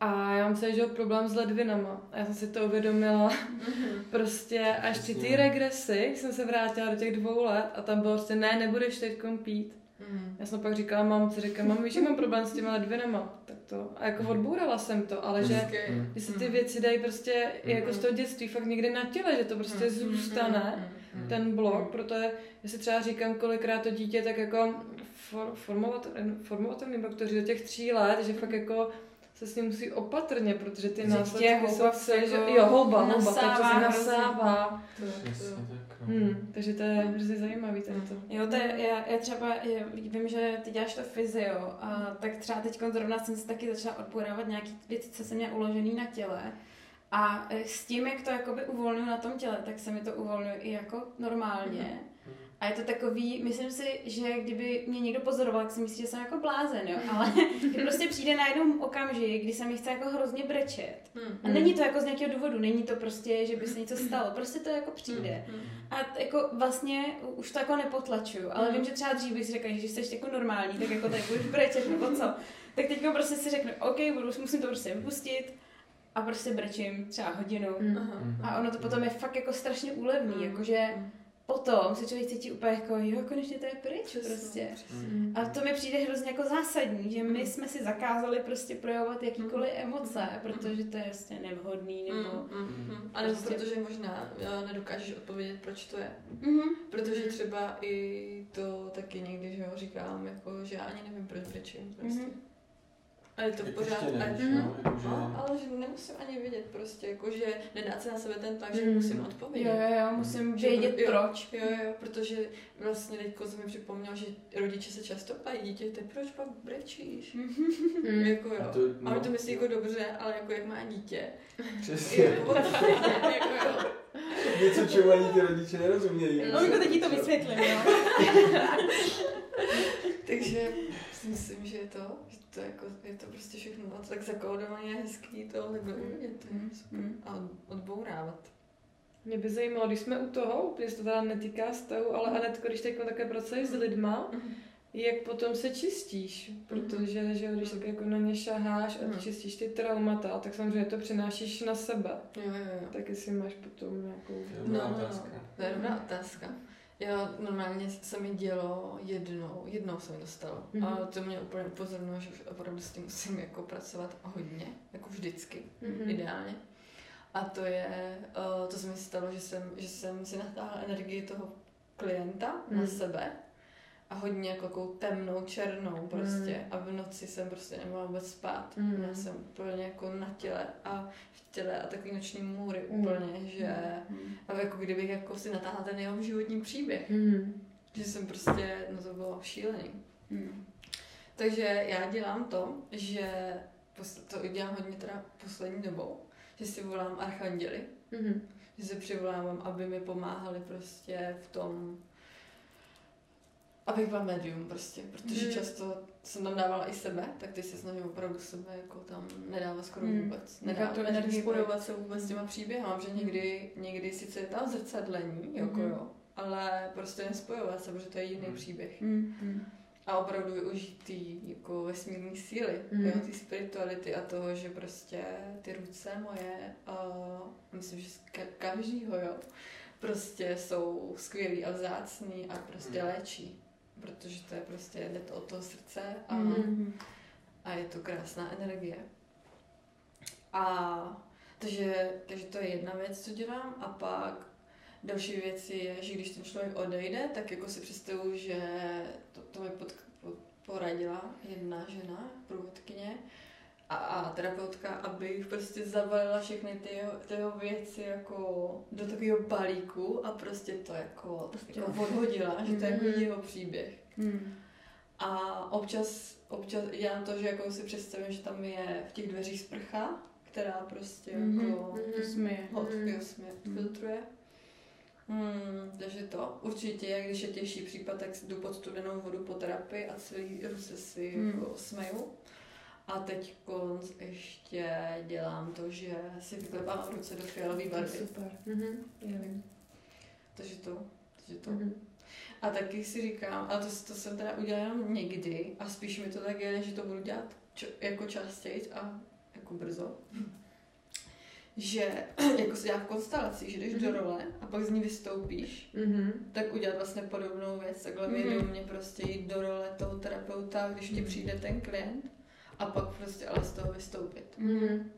Speaker 1: A já mám celý život problém s ledvinama. A já jsem si to uvědomila
Speaker 4: Mhm.
Speaker 1: prostě až při té regresi jsem se vrátila do těch dvou let a tam bylo prostě ne, nebudeš teď pít.
Speaker 4: Mm.
Speaker 1: Já jsem pak říkala mamce, říkám, mami, víš, že mám problém s těma ledvinama. Tak to, a jako odbůrala jsem to, ale že.
Speaker 3: Mhm.
Speaker 1: že se ty věci dají prostě i jako z toho dětství fakt někdy na těle, že to prostě
Speaker 4: Mm.
Speaker 1: zůstane,
Speaker 4: Mm. Mm.
Speaker 1: ten blok, proto je, já si třeba říkám, kolikrát to dítě tak jako for, formovat, formovatelný bakteří do těch tří let, že fakt jako se s ním musí opatrně, protože ty následky jsou
Speaker 2: houba
Speaker 1: celé, že
Speaker 2: jako
Speaker 1: jo, houba, houba,
Speaker 2: nasává
Speaker 1: takže se
Speaker 2: hrozně.
Speaker 1: nasává.
Speaker 4: To, to.
Speaker 3: No.
Speaker 1: Hmm, takže to je hrozně zajímavý tady to.
Speaker 2: Jo, to je, já, já třeba já vím, že ty děláš to fyzio, a tak třeba teď zrovna jsem se taky začala odbourávat nějaký věci, co jsem měla uložený na těle. A eh, s tím, jak to jakoby uvolňuji na tom těle, tak se mi to uvolňuje i jako normálně.
Speaker 3: Mhm.
Speaker 2: A je to takový, myslím si, že kdyby mě někdo pozoroval, tak si myslí, že jsem jako blázen, jo. Ale prostě přijde na jednom okamžik, kdy se mi chce jako hrozně brečet.
Speaker 4: Mm.
Speaker 2: A není to jako z nějakého důvodu, není to prostě, že by se něco stalo, prostě to jako přijde.
Speaker 4: Mm.
Speaker 2: A t- jako vlastně už to jako nepotlačuju, ale
Speaker 4: Mm.
Speaker 2: vím, že třeba dřív bych si řekla, že jsi jako normální, tak jako tady budeš brečet nebo co. Tak teď prostě si řeknu, OK, budu, musím to prostě vypustit a prostě brečím třeba hodinu.
Speaker 1: Hmm.
Speaker 3: Mhm.
Speaker 2: A ono to potom je fakt jako strašně úlevný,
Speaker 4: Mm.
Speaker 2: jakože potom se člověk cítí úplně jako, jo, konečně to je pryč prostě.
Speaker 1: Hmm.
Speaker 2: A to mi přijde hrozně jako zásadní, že my
Speaker 4: Mm.
Speaker 2: jsme si zakázali prostě projevovat jakýkoliv emoce, protože to je prostě nevhodný nebo...
Speaker 4: Mm, mm, mm. A nebo
Speaker 2: Prostě-
Speaker 4: protože možná nedokážeš odpovědět, proč to je.
Speaker 2: Mhm.
Speaker 4: Protože třeba i to taky někdy, že jo, říkám, jako, že já ani nevím, proč brečím. Prostě.
Speaker 2: Mhm.
Speaker 4: A je to pořád.
Speaker 3: ještě
Speaker 4: A,
Speaker 3: nevíš,
Speaker 2: Mhm.
Speaker 3: no, jakože-
Speaker 4: no, ale že nemusím ani vědět prostě, jako, že nedát se na sebe ten tlak, že
Speaker 1: Mhm.
Speaker 4: musím
Speaker 2: Jo,
Speaker 4: odpovědět.
Speaker 2: jo, jo, musím
Speaker 4: Že
Speaker 2: vědět
Speaker 4: pro- jo.
Speaker 2: proč.
Speaker 4: Jo, jo, protože vlastně teďko jsem mi připomněl, že rodiče se často ptají dítěte, proč pak brečíš?
Speaker 1: Hmm.
Speaker 4: Jako jo.
Speaker 3: A
Speaker 4: A,
Speaker 3: to,
Speaker 4: a
Speaker 3: no,
Speaker 4: to myslí jako dobře, ale jako jak má dítě.
Speaker 3: Přesně.
Speaker 4: Jako, jako jo.
Speaker 3: Něco, čemu ani ty rodiče nerozumějí.
Speaker 4: No,
Speaker 2: Maminko, teď ti to vysvětlím, jo.
Speaker 4: Takže si myslím, že je to, že to jako, je to prostě všechno a to tak zakódovaně hezký to takhle uvidět, to je super.
Speaker 2: Mm.
Speaker 4: A odbourávat.
Speaker 1: Mě by zajímalo, když jsme u toho, úplně se to teda netýká vztahu, ale Anetko, když teď také pracuješ s lidma, jak potom se čistíš, protože že když tak jako na ně šaháš a čistíš ty traumata, tak samozřejmě to přenášíš na sebe.
Speaker 4: Jo, jo, jo.
Speaker 1: Tak jestli máš potom nějakou...
Speaker 3: To je
Speaker 4: No,
Speaker 3: dobrá
Speaker 4: no,
Speaker 3: otázka.
Speaker 4: no. To je dobrá otázka. Já normálně se mi dělo jednou, jednou se mi to stalo.
Speaker 1: Mhm.
Speaker 4: A to mě úplně upozornilo, že už opravdu s tím musím jako pracovat hodně, jako vždycky,
Speaker 1: Mhm.
Speaker 4: ideálně. A to je, uh, to se mi stalo, že jsem, že jsem si natáhla energii toho klienta na
Speaker 1: Mhm.
Speaker 4: sebe a hodně jako takovou temnou, černou prostě.
Speaker 1: Mhm.
Speaker 4: A v noci jsem prostě nemohla vůbec spát.
Speaker 1: Mhm.
Speaker 4: Já jsem úplně jako na těle a v těle a takový noční můry
Speaker 1: Mhm.
Speaker 4: úplně, že a jako kdybych jako si natáhla ten jeho životní příběh.
Speaker 1: Hmm.
Speaker 4: Že jsem prostě, no to bylo šílený.
Speaker 2: Mm.
Speaker 4: Takže já dělám to, že to dělám hodně teda poslední dobou, že si volám archanděly,
Speaker 1: Mhm.
Speaker 4: že se přivolávám, aby mi pomáhali prostě v tom, abych byla médium prostě, protože
Speaker 1: Mhm.
Speaker 4: často jsem tam dávala i sebe, tak teď se snažím opravdu sebe jako tam nedávat skoro
Speaker 2: Mhm.
Speaker 4: vůbec. Nedávat
Speaker 2: tu
Speaker 4: energii, spojovat se vůbec s těma příběhama, že někdy, někdy sice je tam zrcadlení, jako
Speaker 1: Mhm.
Speaker 4: jo, ale prostě nespojovat se, protože to je jiný
Speaker 3: Mhm.
Speaker 4: příběh.
Speaker 2: Mm. Mm.
Speaker 4: a opravdu využít ty jako vesmírné síly,
Speaker 1: Mm.
Speaker 4: jo, ty spirituality a toho, že prostě ty ruce moje, uh, myslím, že z ka- každýho, jo, prostě jsou skvělý a vzácný a prostě
Speaker 3: Mm.
Speaker 4: léčí. Protože to je prostě, jde to od toho srdce a,
Speaker 2: Mhm.
Speaker 4: a je to krásná energie. A takže, takže to je jedna věc, co dělám. A pak další věc je, že když ten člověk odejde, tak jako si představuju, že to, to mi pod, pod, poradila jedna žena, průvodkyně, a, a terapeutka, abych prostě zabalila všechny ty jeho, ty jeho věci jako do takového balíku a prostě to jako, jako odhodila, že to je jako
Speaker 1: Mhm.
Speaker 4: jeho příběh.
Speaker 2: Mhm.
Speaker 4: A občas, občas dělám to, že jako si představím, že tam je v těch dveřích sprcha, která prostě
Speaker 2: Mhm.
Speaker 4: jako
Speaker 2: To smije.
Speaker 4: hot
Speaker 1: Mhm.
Speaker 4: mm. směr filtruje. Hmm, takže to. Určitě, když je těžší případ, tak si jdu pod studenou vodu po terapii a celý ruce si
Speaker 2: Hmm.
Speaker 4: jako smeju. A teď konc ještě dělám to, že si vyklepám ruce do fialové barvy.
Speaker 1: Super. Mhm. Vím.
Speaker 4: Takže to. Takže to.
Speaker 1: Mhm.
Speaker 4: A taky si říkám, ale to, to jsem teda udělala jenom někdy a spíš mi to tak je, že to budu dělat čo, jako častěji a jako brzo. Že jako se dělá v konstelaci, že jdeš do
Speaker 1: Mhm.
Speaker 4: role a pak z ní vystoupíš,
Speaker 1: Mhm.
Speaker 4: tak udělat vlastně podobnou věc, takhle
Speaker 2: Mhm.
Speaker 4: vědomě prostě jít do role toho terapeuta, když ti
Speaker 1: Mhm.
Speaker 4: přijde ten klient a pak prostě ale z toho vystoupit.
Speaker 1: Mhm.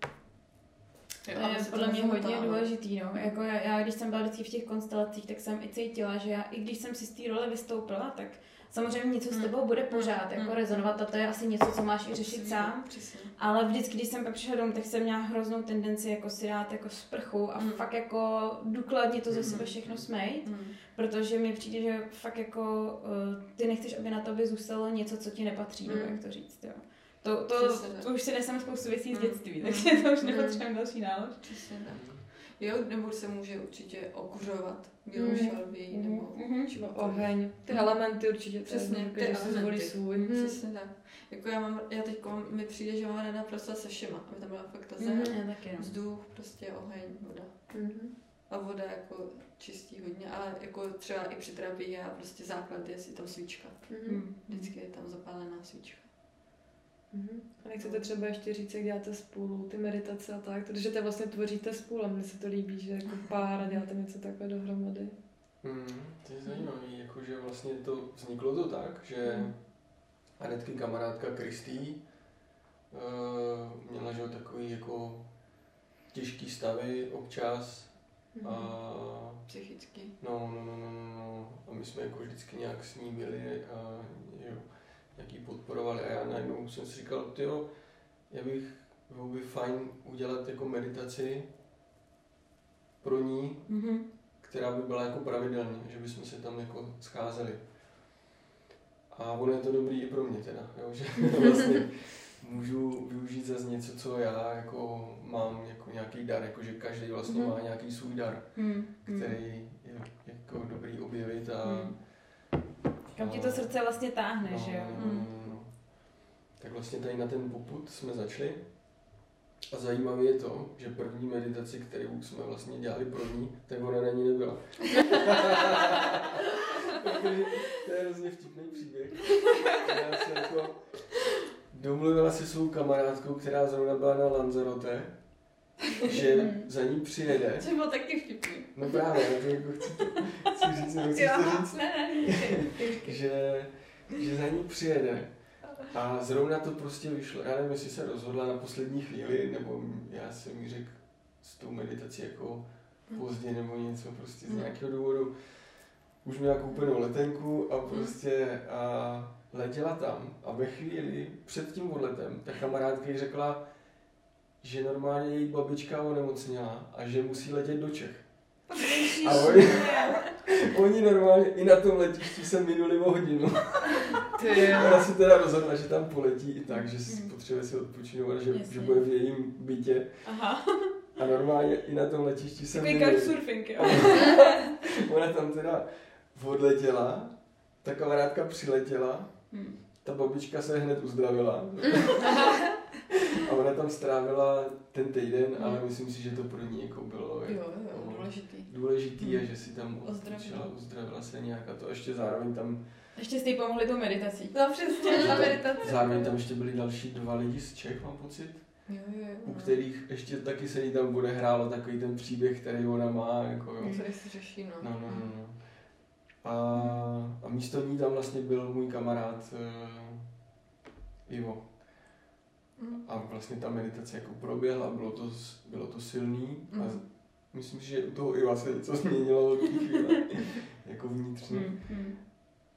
Speaker 4: Jo,
Speaker 2: To je podle mě hodně
Speaker 4: nezamotálo.
Speaker 2: důležitý, no. Jako já, já, když jsem byla vždycky v těch konstelacích, tak jsem i cítila, že já, i když jsem si z té role vystoupila, tak samozřejmě něco s
Speaker 4: Mm.
Speaker 2: tebou bude pořád jako
Speaker 4: Mm.
Speaker 2: rezonovat a to je asi něco, co máš i řešit
Speaker 4: Přesně,
Speaker 2: sám.
Speaker 4: Přesně.
Speaker 2: Ale vždycky, když jsem pak přišla domů, tak jsem měla hroznou tendenci jako si dát jako sprchu a
Speaker 4: Mm.
Speaker 2: fakt jako důkladně to ze
Speaker 4: Mm.
Speaker 2: sebe všechno smejt,
Speaker 4: Mm.
Speaker 2: protože mi přijde, že fakt jako uh, ty nechceš, aby na tobě zůstalo něco, co ti nepatří, nebo
Speaker 4: Mm.
Speaker 2: jak to říct, jo. To, to,
Speaker 4: Přesně tak.
Speaker 2: to už si nesem spoustu věcí z
Speaker 4: Mm.
Speaker 2: dětství,
Speaker 4: Mm.
Speaker 2: takže to už
Speaker 4: Mm.
Speaker 2: nepotřebujeme další nálož.
Speaker 4: Přesně tak. Jo, nebo se může určitě okuřovat bílou
Speaker 1: Mhm.
Speaker 4: šalví, nebo
Speaker 2: Mhm.
Speaker 4: čím
Speaker 1: Nebo oheň. Ty elementy určitě.
Speaker 4: Přesně, ty
Speaker 1: si zvolí
Speaker 4: elementy.
Speaker 1: svůj.
Speaker 4: Mhm. Přesně tak. Jako já mám, já teď mi přijde, že mám ráda pracovat se všema, aby tam byla fakt ta zem,
Speaker 2: taky, no.
Speaker 4: vzduch, prostě oheň, voda.
Speaker 1: Mhm.
Speaker 4: A voda jako čistí hodně, ale jako třeba i při terapii já prostě základ je si tam svíčka.
Speaker 2: Mm.
Speaker 4: Vždycky je tam zapálená svíčka.
Speaker 1: Mhm. A nechcete třeba ještě říct, jak děláte spolu, ty meditace a tak, protože to vlastně tvoříte spolu a mně se to líbí, že jako pár a děláte něco takhle dohromady.
Speaker 3: Hmm, to je zajímavé, jakože vlastně to vzniklo to tak, že
Speaker 1: Hmm.
Speaker 3: Anetky kamarádka Kristý uh, měla že takový jako těžký stavy občas
Speaker 1: Mhm.
Speaker 3: a
Speaker 4: Psychicky.
Speaker 3: no, no, no, no, no, no, a my jsme jako vždycky nějak s ní byli a jo, jak ji podporovali a já najednou jsem si říkal, tyjo, já bych, bylo by fajn udělat jako meditaci pro ní,
Speaker 2: Mhm.
Speaker 3: která by byla jako pravidelně, že bychom se tam jako scházeli. A ono je to dobrý i pro mě teda, jo, že vlastně můžu využít zase něco, co já jako mám jako nějaký dar, jako že každý vlastně
Speaker 1: Mhm.
Speaker 3: má nějaký svůj dar,
Speaker 2: Mm.
Speaker 3: který je jako dobrý objevit a...
Speaker 2: Mm. Kam ti to srdce vlastně táhne,
Speaker 3: no,
Speaker 2: že jo?
Speaker 3: no, no, no, no. Tak vlastně tady na ten poput jsme začali. A zajímavé je to, že první meditaci, kterou jsme vlastně dělali pro ní, tak ona na ní nebyla. To je hrozně vtipný příběh. Ona se jako domluvila se svou kamarádkou, která zrovna byla na Lanzarote, že za ní přijede.
Speaker 4: To bylo taky vtipný.
Speaker 3: No právě, já to jako chci, chci říct, nebo chci říct,
Speaker 4: ne, ne,
Speaker 3: že, že za ní přijede. A zrovna to prostě vyšlo. Já nevím, jestli se rozhodla na poslední chvíli, nebo já jsem mi řekl s tou meditací jako pozdě nebo něco prostě z
Speaker 4: Hmm.
Speaker 3: nějakého důvodu. Už měla koupenou letenku a prostě a letěla tam a ve chvíli před tím odletem ta kamarádka jí řekla, že normálně její babička onemocněla a že musí letět do Čech. A oni, oni normálně i na tom letišti se minuli o hodinu.
Speaker 1: Ty
Speaker 3: Ona se teda rozhodla, že tam poletí i tak, že si
Speaker 2: Mhm.
Speaker 3: potřebuje si odpočinout, že,
Speaker 2: Jasně.
Speaker 3: že bude v jejím bytě.
Speaker 2: Aha.
Speaker 3: A normálně i na tom letišti se
Speaker 2: Takový couchsurfing, jo?
Speaker 3: Ona tam teda odletěla, ta kamarádka přiletěla,
Speaker 2: Hmm.
Speaker 3: ta babička se hned uzdravila. A ona tam strávila ten týden, ale myslím si, že to pro ní jako bylo
Speaker 4: Jo, jo,
Speaker 3: jako
Speaker 4: důležitý.
Speaker 3: Důležitý a
Speaker 4: Hmm.
Speaker 3: že si tam
Speaker 4: Ozdravila.
Speaker 3: uzdravila, uzdravila se nějak a to ještě zároveň tam,
Speaker 2: Ještě jste jí pomohli tou meditací.
Speaker 4: No přesně, ta meditace.
Speaker 3: zároveň tam ještě byli další dva lidi z Čech, mám pocit,
Speaker 4: Jo, jo, jo.
Speaker 3: u kterých ještě taky se jí tam bude hrálo takový ten příběh, který ona má, jako jo.
Speaker 4: Který se řeší, no.
Speaker 3: No, no, no, no. A, a místo ní tam vlastně byl můj kamarád uh, Ivo.
Speaker 4: Mm.
Speaker 3: A vlastně ta meditace jako proběhla, bylo to, bylo to silný a
Speaker 4: Mhm.
Speaker 3: Myslím si, že u toho Iva se něco změnilo chvíle, jako vnitřně.
Speaker 2: Hmm. Hmm.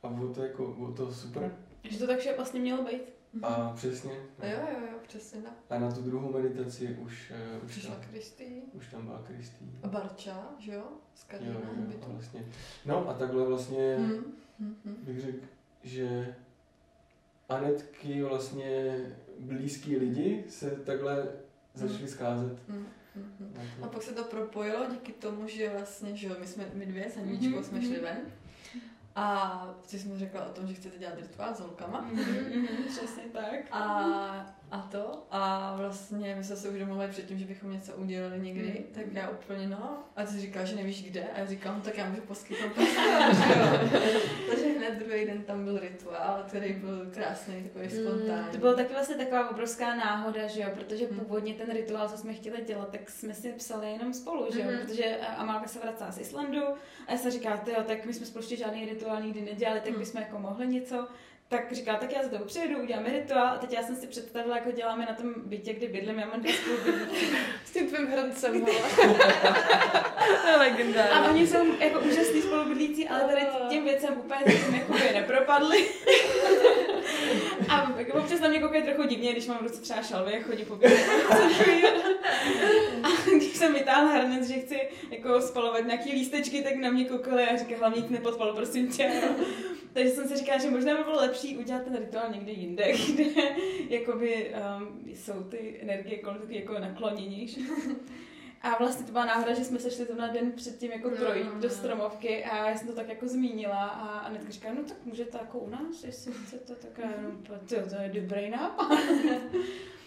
Speaker 3: A bylo to jako, bylo to super.
Speaker 2: Že to tak vše vlastně mělo být.
Speaker 3: A přesně.
Speaker 4: No jo, jo, jo, přesně tak.
Speaker 3: A na tu druhou meditaci už, eh, už,
Speaker 4: Přišla
Speaker 3: tam,
Speaker 4: Kristý
Speaker 3: už tam byla Kristý.
Speaker 4: a Barča, že jo? Z
Speaker 3: Jo,
Speaker 4: Karlína
Speaker 3: jo, jo, a
Speaker 4: bytu.
Speaker 3: vlastně. No a takhle vlastně
Speaker 4: Mm. Mm, mm.
Speaker 3: bych řekl, že Anetky vlastně blízký lidi se takhle začali scházet.
Speaker 4: Mm, mm, mm.
Speaker 3: To.
Speaker 4: A pak se to propojilo díky tomu, že vlastně, že my jsme, my dvě s Aničkou
Speaker 2: Mhm,
Speaker 4: jsme
Speaker 2: mhm.
Speaker 4: šli ven. A ty jsi mi řekla o tom, že chcete dělat rituál s holkama.
Speaker 2: Mhm, Přesně tak.
Speaker 4: A, a to. A vlastně my jsme se už domluvili předtím, že bychom něco udělali někdy.
Speaker 2: Mm.
Speaker 4: Tak já úplně no. A ty říkala, že nevíš kde. A já říkám, no, tak já můžu poskytnout. Takže hned druhý den tam byl rituál, který byl krásný, takový spontánní.
Speaker 2: To bylo taky vlastně taková obrovská náhoda, že jo, protože
Speaker 4: Hmm.
Speaker 2: původně ten rituál, co jsme chtěli dělat, tak jsme si psali jenom spolu, že jo,
Speaker 4: Mhm.
Speaker 2: protože Amálka se vracela z Islandu a já říkala, ty jo, tak my jsme spolu žádný rituál nikdy nedělali, tak
Speaker 4: Hmm.
Speaker 2: bychom jako mohli něco. Tak říká, tak já za to přijedu, uděláme rituál a teď já jsem si představila, jako děláme na tom bytě, kde bydlím, já mám dvě.
Speaker 1: S tím tvým hrancem, to je legendární.
Speaker 2: A oni jsou jako úžasní spolubydlící, ale tady těm věcem úplně zatím jakoby nepropadli. A jako občas na mě koukají trochu divně, když mám v ruce třeba šalvy, jak chodí po bytě. A když jsem vytáhla hrnec, že chci jako spalovat nějaký lístečky, tak na mě koukali a říkali, hlavně nic nepodpal, prosím tě. Takže jsem si říkala, že možná by bylo lepší udělat ten rituál někde jinde, kde jakoby um, jsou ty energie kolem taky jako nakloněnější. A vlastně to byla náhoda, že jsme se šli zrovna den předtím jako
Speaker 4: No,
Speaker 2: projít
Speaker 4: no,
Speaker 2: do
Speaker 4: no.
Speaker 2: stromovky a já jsem to tak jako zmínila a Anetka říká, no tak můžete jako u nás, jestli chcete, tak já jenom, to, to je dobrý nápad.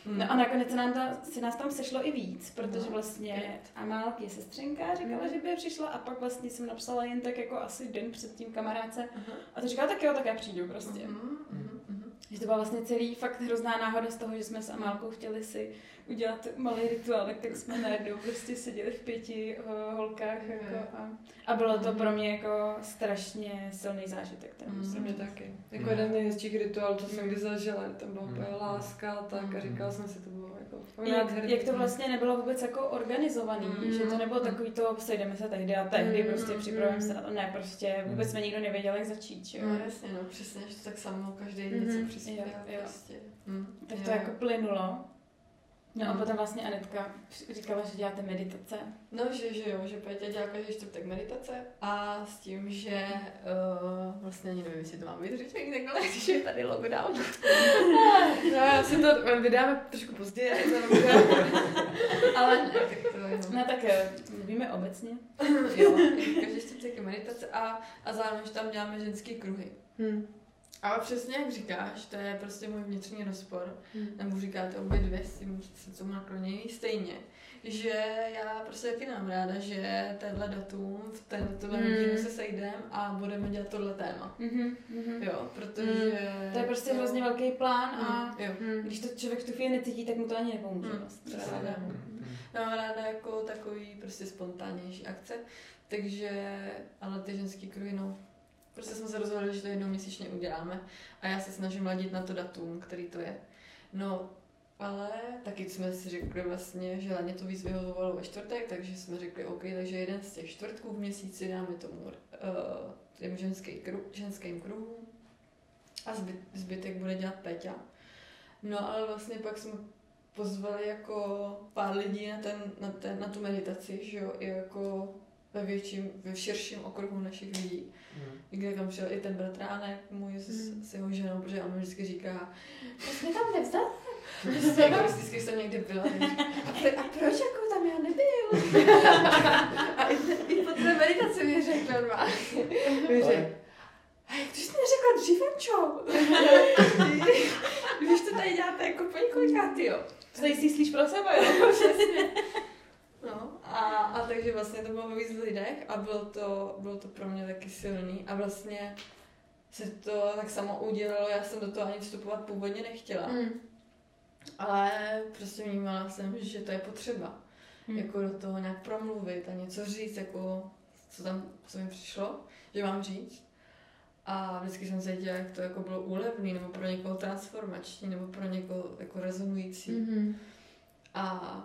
Speaker 4: Mm.
Speaker 2: No a nakonec se nám ta, si nás tam sešlo i víc, protože
Speaker 4: No,
Speaker 2: vlastně Amálky sestřenka říkala,
Speaker 4: Mhm.
Speaker 2: že by přišla a pak vlastně jsem napsala jen tak jako asi den předtím kamarádce
Speaker 4: Aha.
Speaker 2: a to říkala, tak jo, tak já přijdu prostě.
Speaker 4: Mhm, mhm.
Speaker 2: Že to byla vlastně celý fakt hrozná náhoda z toho, že jsme s Amálkou chtěli si udělat malý rituál, tak, tak jsme najednou prostě seděli v pěti uh, holkách
Speaker 4: Mhm.
Speaker 2: jako a, a bylo to pro mě jako strašně silný zážitek. Ten
Speaker 4: Mhm.
Speaker 2: musím
Speaker 1: Mě taky. Jako jeden z nejhezčích rituálů, co jsem kdy zažila. Tam byla
Speaker 3: Mm.
Speaker 1: úplně láska a tak a
Speaker 4: Mm.
Speaker 1: říkala jsem si, to bylo jako
Speaker 2: Jak, jak to vlastně nebylo vůbec jako organizovaný,
Speaker 4: Mm.
Speaker 2: že to nebylo takový to, sejdeme se tehdy a tehdy,
Speaker 1: Mm.
Speaker 2: prostě připravujeme se na to, ne, prostě vůbec
Speaker 3: Mm.
Speaker 2: jsme nikdo nevěděl, jak začít, že jo.
Speaker 4: No jasně, no přesně, že to tak samo každý
Speaker 1: Mhm.
Speaker 4: něco přispěl
Speaker 2: Jo, jo.
Speaker 4: prostě. Mm.
Speaker 2: Tak
Speaker 4: Jo,
Speaker 2: to
Speaker 4: jo.
Speaker 2: jako plynulo. No a potom vlastně Anetka říkala, že děláte meditace.
Speaker 4: No, že, že jo, že Péťa dělá každý čtvrtek meditace a s tím, že uh, vlastně ani nevím, jestli to mám být řečený takhle, když je tady lockdown.
Speaker 1: No, já si to vydáme trošku později.
Speaker 4: Ale ne, tak to jenom.
Speaker 2: No tak eh, mluvíme obecně.
Speaker 4: jo, každý čtvrtek je meditace a, a zároveň že tam děláme ženský kruhy.
Speaker 1: Hm.
Speaker 4: Ale přesně jak říkáš, to je prostě můj vnitřní rozpor.
Speaker 1: Hm.
Speaker 4: nebo říkáte obě dvě s tím se tomu naklonění stejně, že já prostě taky mám ráda, že tenhle datum, v ten, tohle
Speaker 1: Mm.
Speaker 4: hodinu se sejdem a budeme dělat tohle téma.
Speaker 2: Mhm, mhm.
Speaker 4: Jo, protože...
Speaker 2: To je prostě hrozně velký plán a
Speaker 4: Mm, jo.
Speaker 1: Hm.
Speaker 2: když to člověk v tu chvíli necítí, tak mu to ani nepomůže.
Speaker 4: Mm,
Speaker 2: Vlastně. Právě.
Speaker 4: tak. Já mám ráda jako takový prostě spontánnější akce, takže, ale ty ženský kruhy, no, prostě jsme se rozhodli, že to jednou měsíčně uděláme a já se snažím ladit na to datum, který to je. No, ale taky jsme si řekli vlastně, že Laně to víc vyhovovalo ve čtvrtek, takže jsme řekli, OK, takže jeden z těch čtvrtků v měsíci dáme tomu uh, těm ženský kru, ženským kruhům a zbyt, zbytek bude dělat Peťa. No ale vlastně pak jsme pozvali jako pár lidí na, ten, na, ten, na tu meditaci, že jo, i jako ve větším, ve širším okruhu našich lidí. Kde tam přijel i ten bratránek můj s,
Speaker 1: Mm.
Speaker 4: s jeho ženou, protože on mi vždycky říká, to jsme tam nevzali. Vždycky, jako, vždycky jsem někde byla. A, pro, a proč jako tam já nebyl? a i, i po té meditaci mi řekl normálně. Mi řekl, a jak ty jsi neřekla dříve, čo? Když to tady děláte jako po několikátý, jo.
Speaker 2: To tady si slíš pro sebe, jo?
Speaker 4: Přesně. No, a, a takže vlastně to bylo ve víc lidech a bylo to, bylo to pro mě taky silný a vlastně se to tak samo udělalo, já jsem do toho ani vstupovat původně nechtěla,
Speaker 1: Mm.
Speaker 4: ale prostě vnímala jsem, že to je potřeba,
Speaker 2: Hmm.
Speaker 4: jako do toho nějak promluvit a něco říct, jako co tam, co mi přišlo, že mám říct. A vždycky jsem cítila, jak to jako bylo úlevný, nebo pro někoho transformační, nebo pro někoho jako rezonující.
Speaker 1: Mhm.
Speaker 4: A,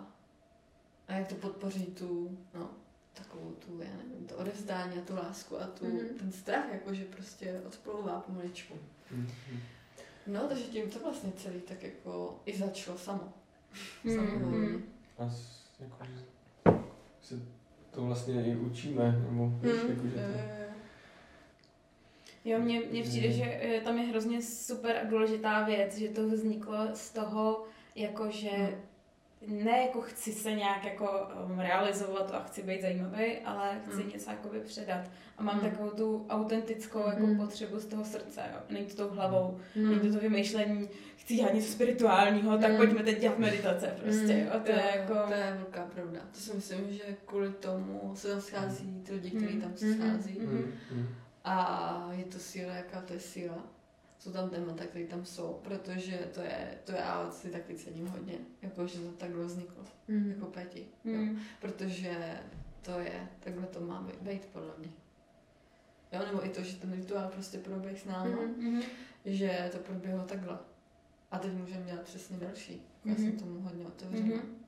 Speaker 4: a jak to podpoří tu, no, takovou tu, já nevím, to odevzdání a tu lásku a tu,
Speaker 1: Mhm.
Speaker 4: ten strach, jako že prostě odplouvá pomaličku.
Speaker 3: Mhm.
Speaker 4: No, takže tím to vlastně celý tak jako i začalo samo.
Speaker 2: Mhm.
Speaker 4: Samovolně.
Speaker 3: A s, jako, se to vlastně i učíme, nebo víš,
Speaker 4: Mm,
Speaker 3: jako, že
Speaker 4: jo,
Speaker 3: to,
Speaker 4: jo,
Speaker 2: mně, mně přijde, že eh, tam je hrozně super a důležitá věc, že to vzniklo z toho, jako že ne jako chci se nějak jako um, realizovat a chci být zajímavý, ale chci
Speaker 4: Mm.
Speaker 2: něco jakoby předat. A mám
Speaker 4: Mm.
Speaker 2: takovou tu autentickou jako
Speaker 1: Mm.
Speaker 2: potřebu z toho srdce, jo. Není to tou hlavou,
Speaker 1: Mm.
Speaker 2: není to to vymýšlení, chci dělat něco spirituálního, tak
Speaker 1: Mm.
Speaker 2: pojďme teď dělat meditace prostě,
Speaker 1: Mm.
Speaker 2: jo. To je jako...
Speaker 4: To je velká pravda. To si myslím, že kvůli tomu se tam schází ty lidi, kteří
Speaker 2: Mm.
Speaker 4: tam se
Speaker 1: Mhm.
Speaker 4: schází.
Speaker 2: Mm,
Speaker 3: mm.
Speaker 4: A je to síla, jaká to je síla. Jsou tam témata, které tam jsou, protože to je, to já si taky cením hodně, jako že to takhle vzniklo,
Speaker 1: Mm.
Speaker 4: jako Peti. Jo.
Speaker 2: Mm.
Speaker 4: Protože to je, takhle to má být, podle mě. Jo, nebo i to, že ten rituál prostě proběh s náma,
Speaker 1: Mhm.
Speaker 2: Mhm.
Speaker 4: že to proběhlo takhle. A teď můžeme dělat přesně další. Já
Speaker 2: Mhm.
Speaker 4: jsem tomu hodně otevřená.
Speaker 2: Mhm.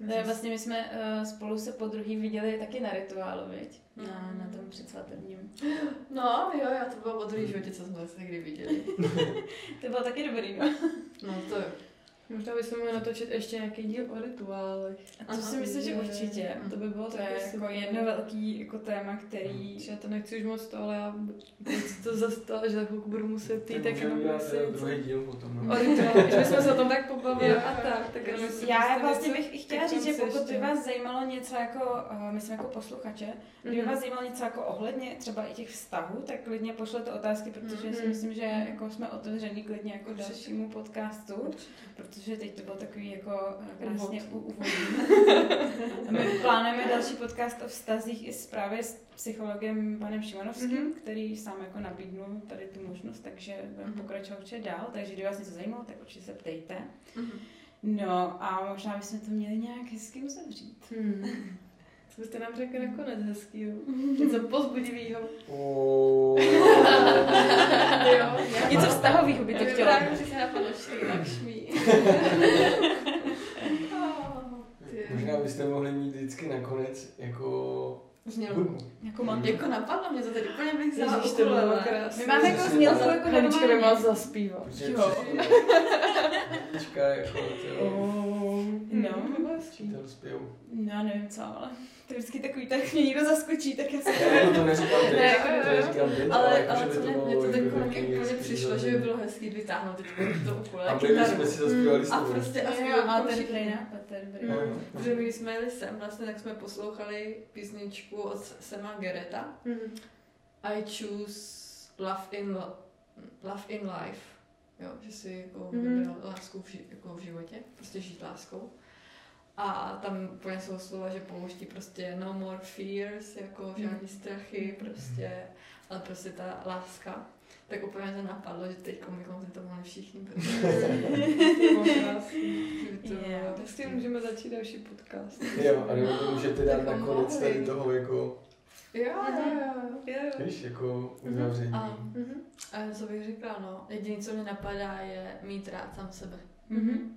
Speaker 2: Je vlastně, my jsme uh, spolu se po druhý viděli taky na rituálu, viď? Na,
Speaker 4: Mhm.
Speaker 2: na tom předsvatebním.
Speaker 4: No, jo, já to bylo po druhý životě, co jsme se někdy viděli.
Speaker 2: To bylo taky dobrý, no.
Speaker 4: No to jo.
Speaker 1: Možná bychom mohli natočit ještě nějaký díl o rituálech.
Speaker 2: A to
Speaker 4: Aha,
Speaker 2: si myslím, že určitě.
Speaker 1: To by bylo
Speaker 2: To
Speaker 1: taky
Speaker 2: je jako
Speaker 1: super.
Speaker 2: jedno velký jako téma, který...
Speaker 1: Já to nechci už moc to, ale já to zastala, že za chvilku budu muset jít tak
Speaker 3: můžeme
Speaker 1: jenom
Speaker 3: eh, druhý díl potom.
Speaker 1: o
Speaker 3: No.
Speaker 1: rituálech, že jsme se o tom tak pobavili a tak. tak
Speaker 2: Já
Speaker 1: prostě
Speaker 2: vlastně
Speaker 1: něco-
Speaker 2: bych chtěla
Speaker 1: tak
Speaker 2: říct, že pokud by vás zajímalo něco jako, uh, myslím jako posluchače, kdyby
Speaker 1: Mhm.
Speaker 2: vás zajímalo něco jako ohledně třeba i těch vztahů, tak klidně pošlete otázky, protože si
Speaker 1: Mhm.
Speaker 2: myslím, že jako jsme otevření klidně jako dalšímu podcastu, protože teď to bylo takový jako eh, krásně úvodní. My plánujeme další podcast o vztazích i s právě s psychologem panem Šimonovským,
Speaker 1: Mhm.
Speaker 2: který sám jako nabídnul tady tu možnost, takže budeme
Speaker 4: Mhm.
Speaker 2: pokračovat určitě dál, takže kdyby vás něco zajímalo, tak určitě se ptejte.
Speaker 4: Mhm.
Speaker 2: No a možná bychom to měli nějak hezky uzavřít.
Speaker 1: Hmm. Co byste nám řekli nakonec hezkýho? Něco pozbudivého.
Speaker 3: Oh.
Speaker 1: jo,
Speaker 2: Něco vztahového by to chtělo.
Speaker 4: Právě, že se napadlo Šri Lakšmi.
Speaker 3: Možná byste mohli mít vždycky nakonec jako.
Speaker 2: Jako mám
Speaker 4: Jako napadlo mě to teď úplně bych vzala
Speaker 1: Ježiš, to bylo krásné.
Speaker 2: My máme jako znělku jako
Speaker 1: Hanička by má zaspívat.
Speaker 2: Jo.
Speaker 3: Počka, jako to,
Speaker 2: No.
Speaker 1: to bylo hezký.
Speaker 3: to rozpijou.
Speaker 2: No, nevím co, ale to je vždycky takový, tak mě někdo zaskočí, tak já se
Speaker 3: Jako to neříkám teď,
Speaker 4: Ne,
Speaker 3: to
Speaker 4: jako-
Speaker 3: neříkám teď,
Speaker 4: Ale,
Speaker 3: jako,
Speaker 4: ale
Speaker 3: že by
Speaker 4: co mě, mě to teď
Speaker 3: jako
Speaker 4: úplně přišlo, že by bylo hezký vytáhnout teď to ukulele,
Speaker 3: A my jsme si zaspívali s
Speaker 4: A prostě a zpívat
Speaker 2: a ten dobrý nápad, to je dobrý.
Speaker 3: No, no.
Speaker 4: Protože my jsme jeli sem, vlastně tak jsme poslouchali písničku od Sema Gereta.
Speaker 1: Mhm.
Speaker 4: I choose love in, lo- love in life. Jo, že si jako
Speaker 1: Mhm.
Speaker 4: vybral lásku v, ži- jako v životě, prostě žít láskou. A tam úplně jsou slova, že pouští prostě no more fears, jako žádný strachy, prostě, ale prostě ta láska. Tak úplně to napadlo, že teď bychom si to mohli všichni, protože
Speaker 1: To bylo Prostě můžeme začít další podcast.
Speaker 3: Jo, a nebo to můžete dát nakonec tady toho jako,
Speaker 4: Jo, jo, jo.
Speaker 1: Jo,
Speaker 3: víš, jako uzavření.
Speaker 4: A,
Speaker 1: Mhm.
Speaker 4: a co bych řekla, no, jediné, co mě napadá, je mít rád sám sebe.
Speaker 2: Mhm.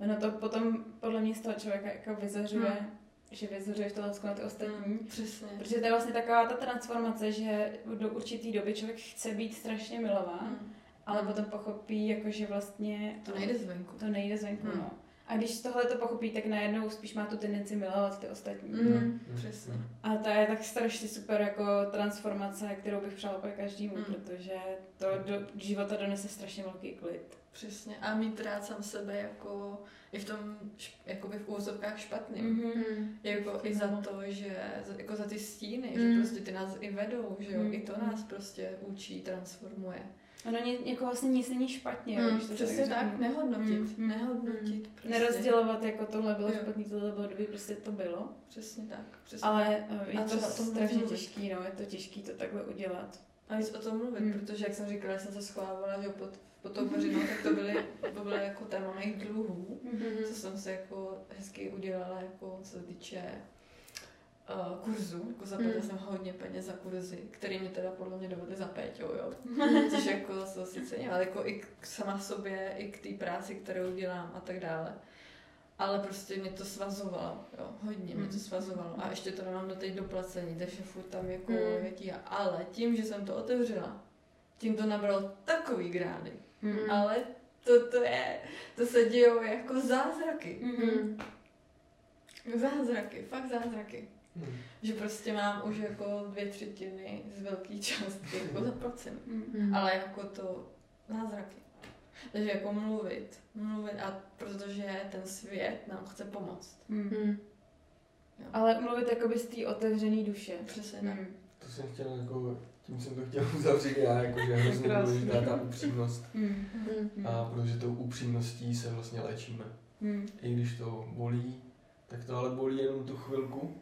Speaker 2: Ono to potom podle mě z toho člověka jako vyzařuje,
Speaker 4: Hmm.
Speaker 2: že vyzařuješ to lásku na ty ostatní.
Speaker 4: Přesně.
Speaker 2: Protože to je vlastně taková ta transformace, že do určitý doby člověk chce být strašně milován,
Speaker 4: Mm.
Speaker 2: ale potom pochopí, jako, že vlastně
Speaker 4: To nejde zvenku.
Speaker 2: to nejde zvenku.
Speaker 4: Hmm.
Speaker 2: No. A když tohle to pochopí, tak najednou spíš má tu tendenci milovat ty ostatní.
Speaker 4: Mm. Přesně.
Speaker 2: A to je tak strašně super jako transformace, kterou bych přála úplně každému,
Speaker 4: Mm.
Speaker 2: protože to do života donese strašně velký klid.
Speaker 4: Přesně. A mít rád sám sebe jako i v tom, jakoby v úvozovkách špatným.
Speaker 2: Mm-hmm.
Speaker 4: Jako i za to, že za- jako za ty stíny,
Speaker 1: Mm.
Speaker 4: že prostě ty nás i vedou, že jo,
Speaker 2: Mm.
Speaker 4: i to nás prostě učí, transformuje.
Speaker 2: Ono ně, jako vlastně nic není špatně,
Speaker 4: Mm,
Speaker 2: když to
Speaker 4: přesně tak,
Speaker 2: řekne.
Speaker 4: nehodnotit,
Speaker 2: Mm, mm,
Speaker 4: nehodnotit. Prostě.
Speaker 2: Nerozdělovat jako tohle bylo
Speaker 4: Jo.
Speaker 2: špatný, tohle bylo dobrý, prostě to bylo.
Speaker 4: Přesně tak. Přesně
Speaker 2: Ale eh, je
Speaker 4: A
Speaker 2: to
Speaker 4: třeba o tom
Speaker 2: strašně
Speaker 4: mluvit.
Speaker 2: těžký, no, je to těžký to takhle udělat.
Speaker 4: A víc o tom mluvit,
Speaker 2: Hmm.
Speaker 4: protože jak jsem říkala, jsem se schovávala že pod, pod tou bažinou, tak to byly, to byly jako téma mých dluhů, co jsem si jako hezky udělala, jako co se týče uh, kurzu, jako zaplatila
Speaker 1: Mm.
Speaker 4: jsem hodně peněz za kurzy, který mě teda podle mě dovedly za péťou, jo. Což jako se si cením, ale jako i k sama sobě, i k té práci, kterou dělám a tak dále. Ale prostě mě to svazovalo, jo, hodně mě to
Speaker 2: Mm.
Speaker 4: svazovalo. A ještě to nemám doteď doplacení, takže furt tam jako
Speaker 1: Mm.
Speaker 4: je tíha. Ale tím, že jsem to otevřela, tím to nabralo takový grády.
Speaker 2: Mm.
Speaker 4: Ale to, to je, to se dějou jako zázraky.
Speaker 2: Mm.
Speaker 4: Zázraky, fakt zázraky.
Speaker 3: Hmm.
Speaker 4: Že prostě mám už jako dvě třetiny z velké částky jako zaplacený.
Speaker 2: Mm.
Speaker 4: Ale jako to zázraky. Takže jako mluvit, mluvit a protože ten svět nám chce pomoct.
Speaker 2: Mm. Ale mluvit jakoby z té otevřené duše.
Speaker 4: Přesně tak.
Speaker 2: Mm.
Speaker 3: To jsem chtěl jako, tím jsem to chtěl uzavřít já, jako, že je hrozně důležitá ta upřímnost.
Speaker 2: Mm.
Speaker 1: Mm.
Speaker 3: A protože tou upřímností se vlastně léčíme.
Speaker 2: Mm.
Speaker 3: I když to bolí, tak to ale bolí jenom tu chvilku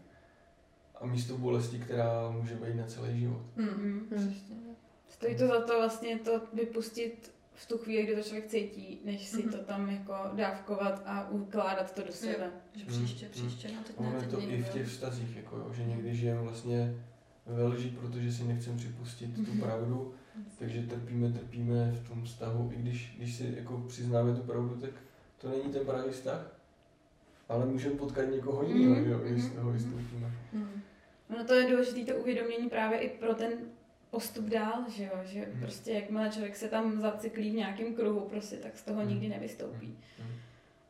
Speaker 3: a místo bolesti, která může být na celý život.
Speaker 4: Mm.
Speaker 2: Mm.
Speaker 4: Přesně tak.
Speaker 2: Stojí to za to vlastně to vypustit v tu chvíli, kdy to člověk cítí, než si
Speaker 4: Mhm.
Speaker 2: to tam jako dávkovat a ukládat to do sebe.
Speaker 4: Že
Speaker 3: Mm.
Speaker 4: příště, příště, no teď
Speaker 3: Ono
Speaker 4: ne,
Speaker 3: je
Speaker 4: teď
Speaker 3: to
Speaker 4: někdo.
Speaker 3: i v těch vztazích, jako jo, že někdy žijeme vlastně ve lži, protože si nechcem připustit tu
Speaker 2: Mhm.
Speaker 3: pravdu, takže trpíme, trpíme v tom vztahu, i když, když si jako přiznáme tu pravdu, tak to není ten pravý vztah, ale můžeme potkat někoho jiného,
Speaker 2: Mhm,
Speaker 3: jo, když z
Speaker 2: mhm,
Speaker 3: toho
Speaker 2: mhm.
Speaker 3: vystoupíme.
Speaker 4: Mm.
Speaker 2: Ono to je důležité to uvědomění právě i pro ten postup dál, že jo, že
Speaker 3: Mhm.
Speaker 2: prostě jakmile člověk se tam zacyklí v nějakém kruhu prostě, tak z toho
Speaker 3: Mhm.
Speaker 2: nikdy nevystoupí.
Speaker 3: Mhm.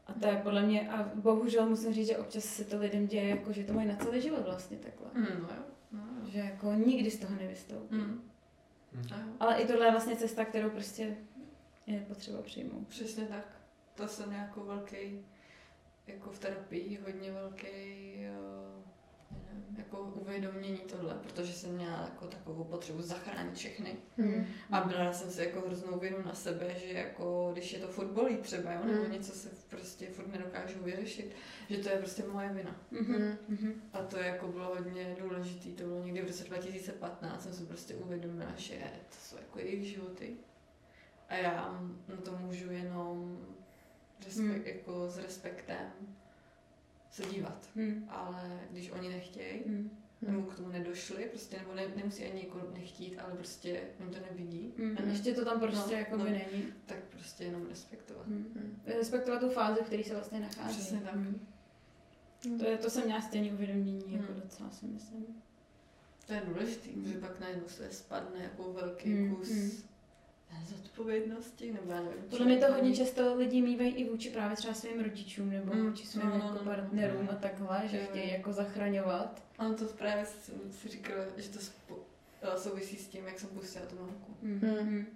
Speaker 2: A to je podle mě, a bohužel musím říct, že občas se to lidem děje, jako že to mají na celý život vlastně takhle.
Speaker 4: Mm, no jo. No jo.
Speaker 2: Že jako nikdy z toho nevystoupí.
Speaker 4: Mm.
Speaker 3: Mhm.
Speaker 4: Jo.
Speaker 2: Ale i tohle je vlastně cesta, kterou prostě je potřeba přijmout.
Speaker 4: Přesně tak. To jsem jako velký, jako v terapii, hodně velký, nevím, jako uvědomění tohle, protože jsem měla jako takovou potřebu zachránit všechny.
Speaker 1: Mm.
Speaker 4: A brala jsem si jako hroznou vinu na sebe, že jako, když je to fotbalí třeba, jo, nebo
Speaker 1: Mm.
Speaker 4: něco se prostě furt nedokážu vyřešit, že to je prostě moje vina.
Speaker 2: Mhm. Mhm.
Speaker 4: A to jako bylo hodně důležité, to bylo někdy v roce 2015, jsem si prostě uvědomila, že to jsou jako jejich životy. A já na to můžu jenom respekt,
Speaker 2: Hmm.
Speaker 4: jako s respektem se dívat.
Speaker 2: Mhm.
Speaker 4: Ale když oni nechtějí,
Speaker 2: Mhm.
Speaker 4: nebo k tomu nedošli, prostě, nebo ne, nemusí ani jako nechtít, ale prostě oni to nevidí,
Speaker 2: Mhm. Ještě to tam prostě
Speaker 4: No,
Speaker 2: jako
Speaker 4: no.
Speaker 2: není.
Speaker 4: tak prostě jenom respektovat.
Speaker 2: Mhm. Respektovat tu fázi, v které se vlastně nachází.
Speaker 4: Přesně tak.
Speaker 2: Mhm. To, je, to jsem měla stejné uvědomění, jako
Speaker 4: Hmm.
Speaker 2: docela si myslím.
Speaker 4: To je důležité, protože pak najednou se spadne jako velký
Speaker 2: Hmm,
Speaker 4: kus
Speaker 2: hmm.
Speaker 4: Zodpovědnosti, nebo já nevím.
Speaker 2: Podle mě to hodně často lidi mývají i vůči právě třeba svým rodičům nebo
Speaker 4: Mm,
Speaker 2: vůči svým
Speaker 4: no, no,
Speaker 2: jako
Speaker 4: no, no.
Speaker 2: partnerům a takhle, že
Speaker 4: Jo,
Speaker 2: chtějí jako zachraňovat.
Speaker 4: Ano, to právě jsem si říkala, že to spo, souvisí s tím, jak jsem pustila tu mamku.
Speaker 2: Mm.
Speaker 1: Mm.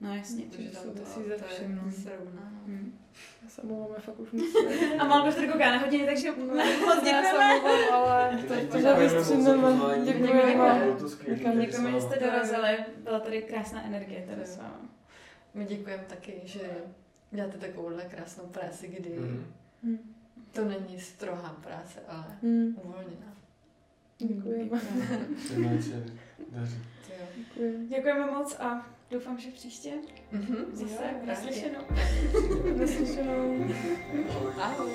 Speaker 2: No jasně.
Speaker 4: To,
Speaker 1: souvisí
Speaker 4: to,
Speaker 1: se
Speaker 4: je-
Speaker 1: vším, no.
Speaker 4: to se rovná. no.
Speaker 2: Mm.
Speaker 1: Já se omlouvám, já fakt už musím.
Speaker 2: A mám to kouká na hodiny, takže moc
Speaker 1: Já se
Speaker 2: děkujeme.
Speaker 1: ale to,
Speaker 3: Děkujeme
Speaker 1: to
Speaker 3: moc za
Speaker 1: vystříneme. Děkujeme.
Speaker 2: Děkujeme.
Speaker 3: To
Speaker 2: Děkujeme, že jste dorazili. Byla tady krásná energie tady s vámi.
Speaker 4: My děkujeme taky, že děláte takovouhle krásnou práci, kdy
Speaker 3: Mhm.
Speaker 4: to není strohá práce, ale
Speaker 1: Hmm.
Speaker 4: uvolněná.
Speaker 1: Děkujeme.
Speaker 4: To.
Speaker 1: Děkuji.
Speaker 2: Děkujeme moc a doufám, že příště
Speaker 4: Mhm,
Speaker 2: zase
Speaker 4: jo,
Speaker 2: naslyšenou.
Speaker 1: Naslyšenou.
Speaker 4: Ahoj.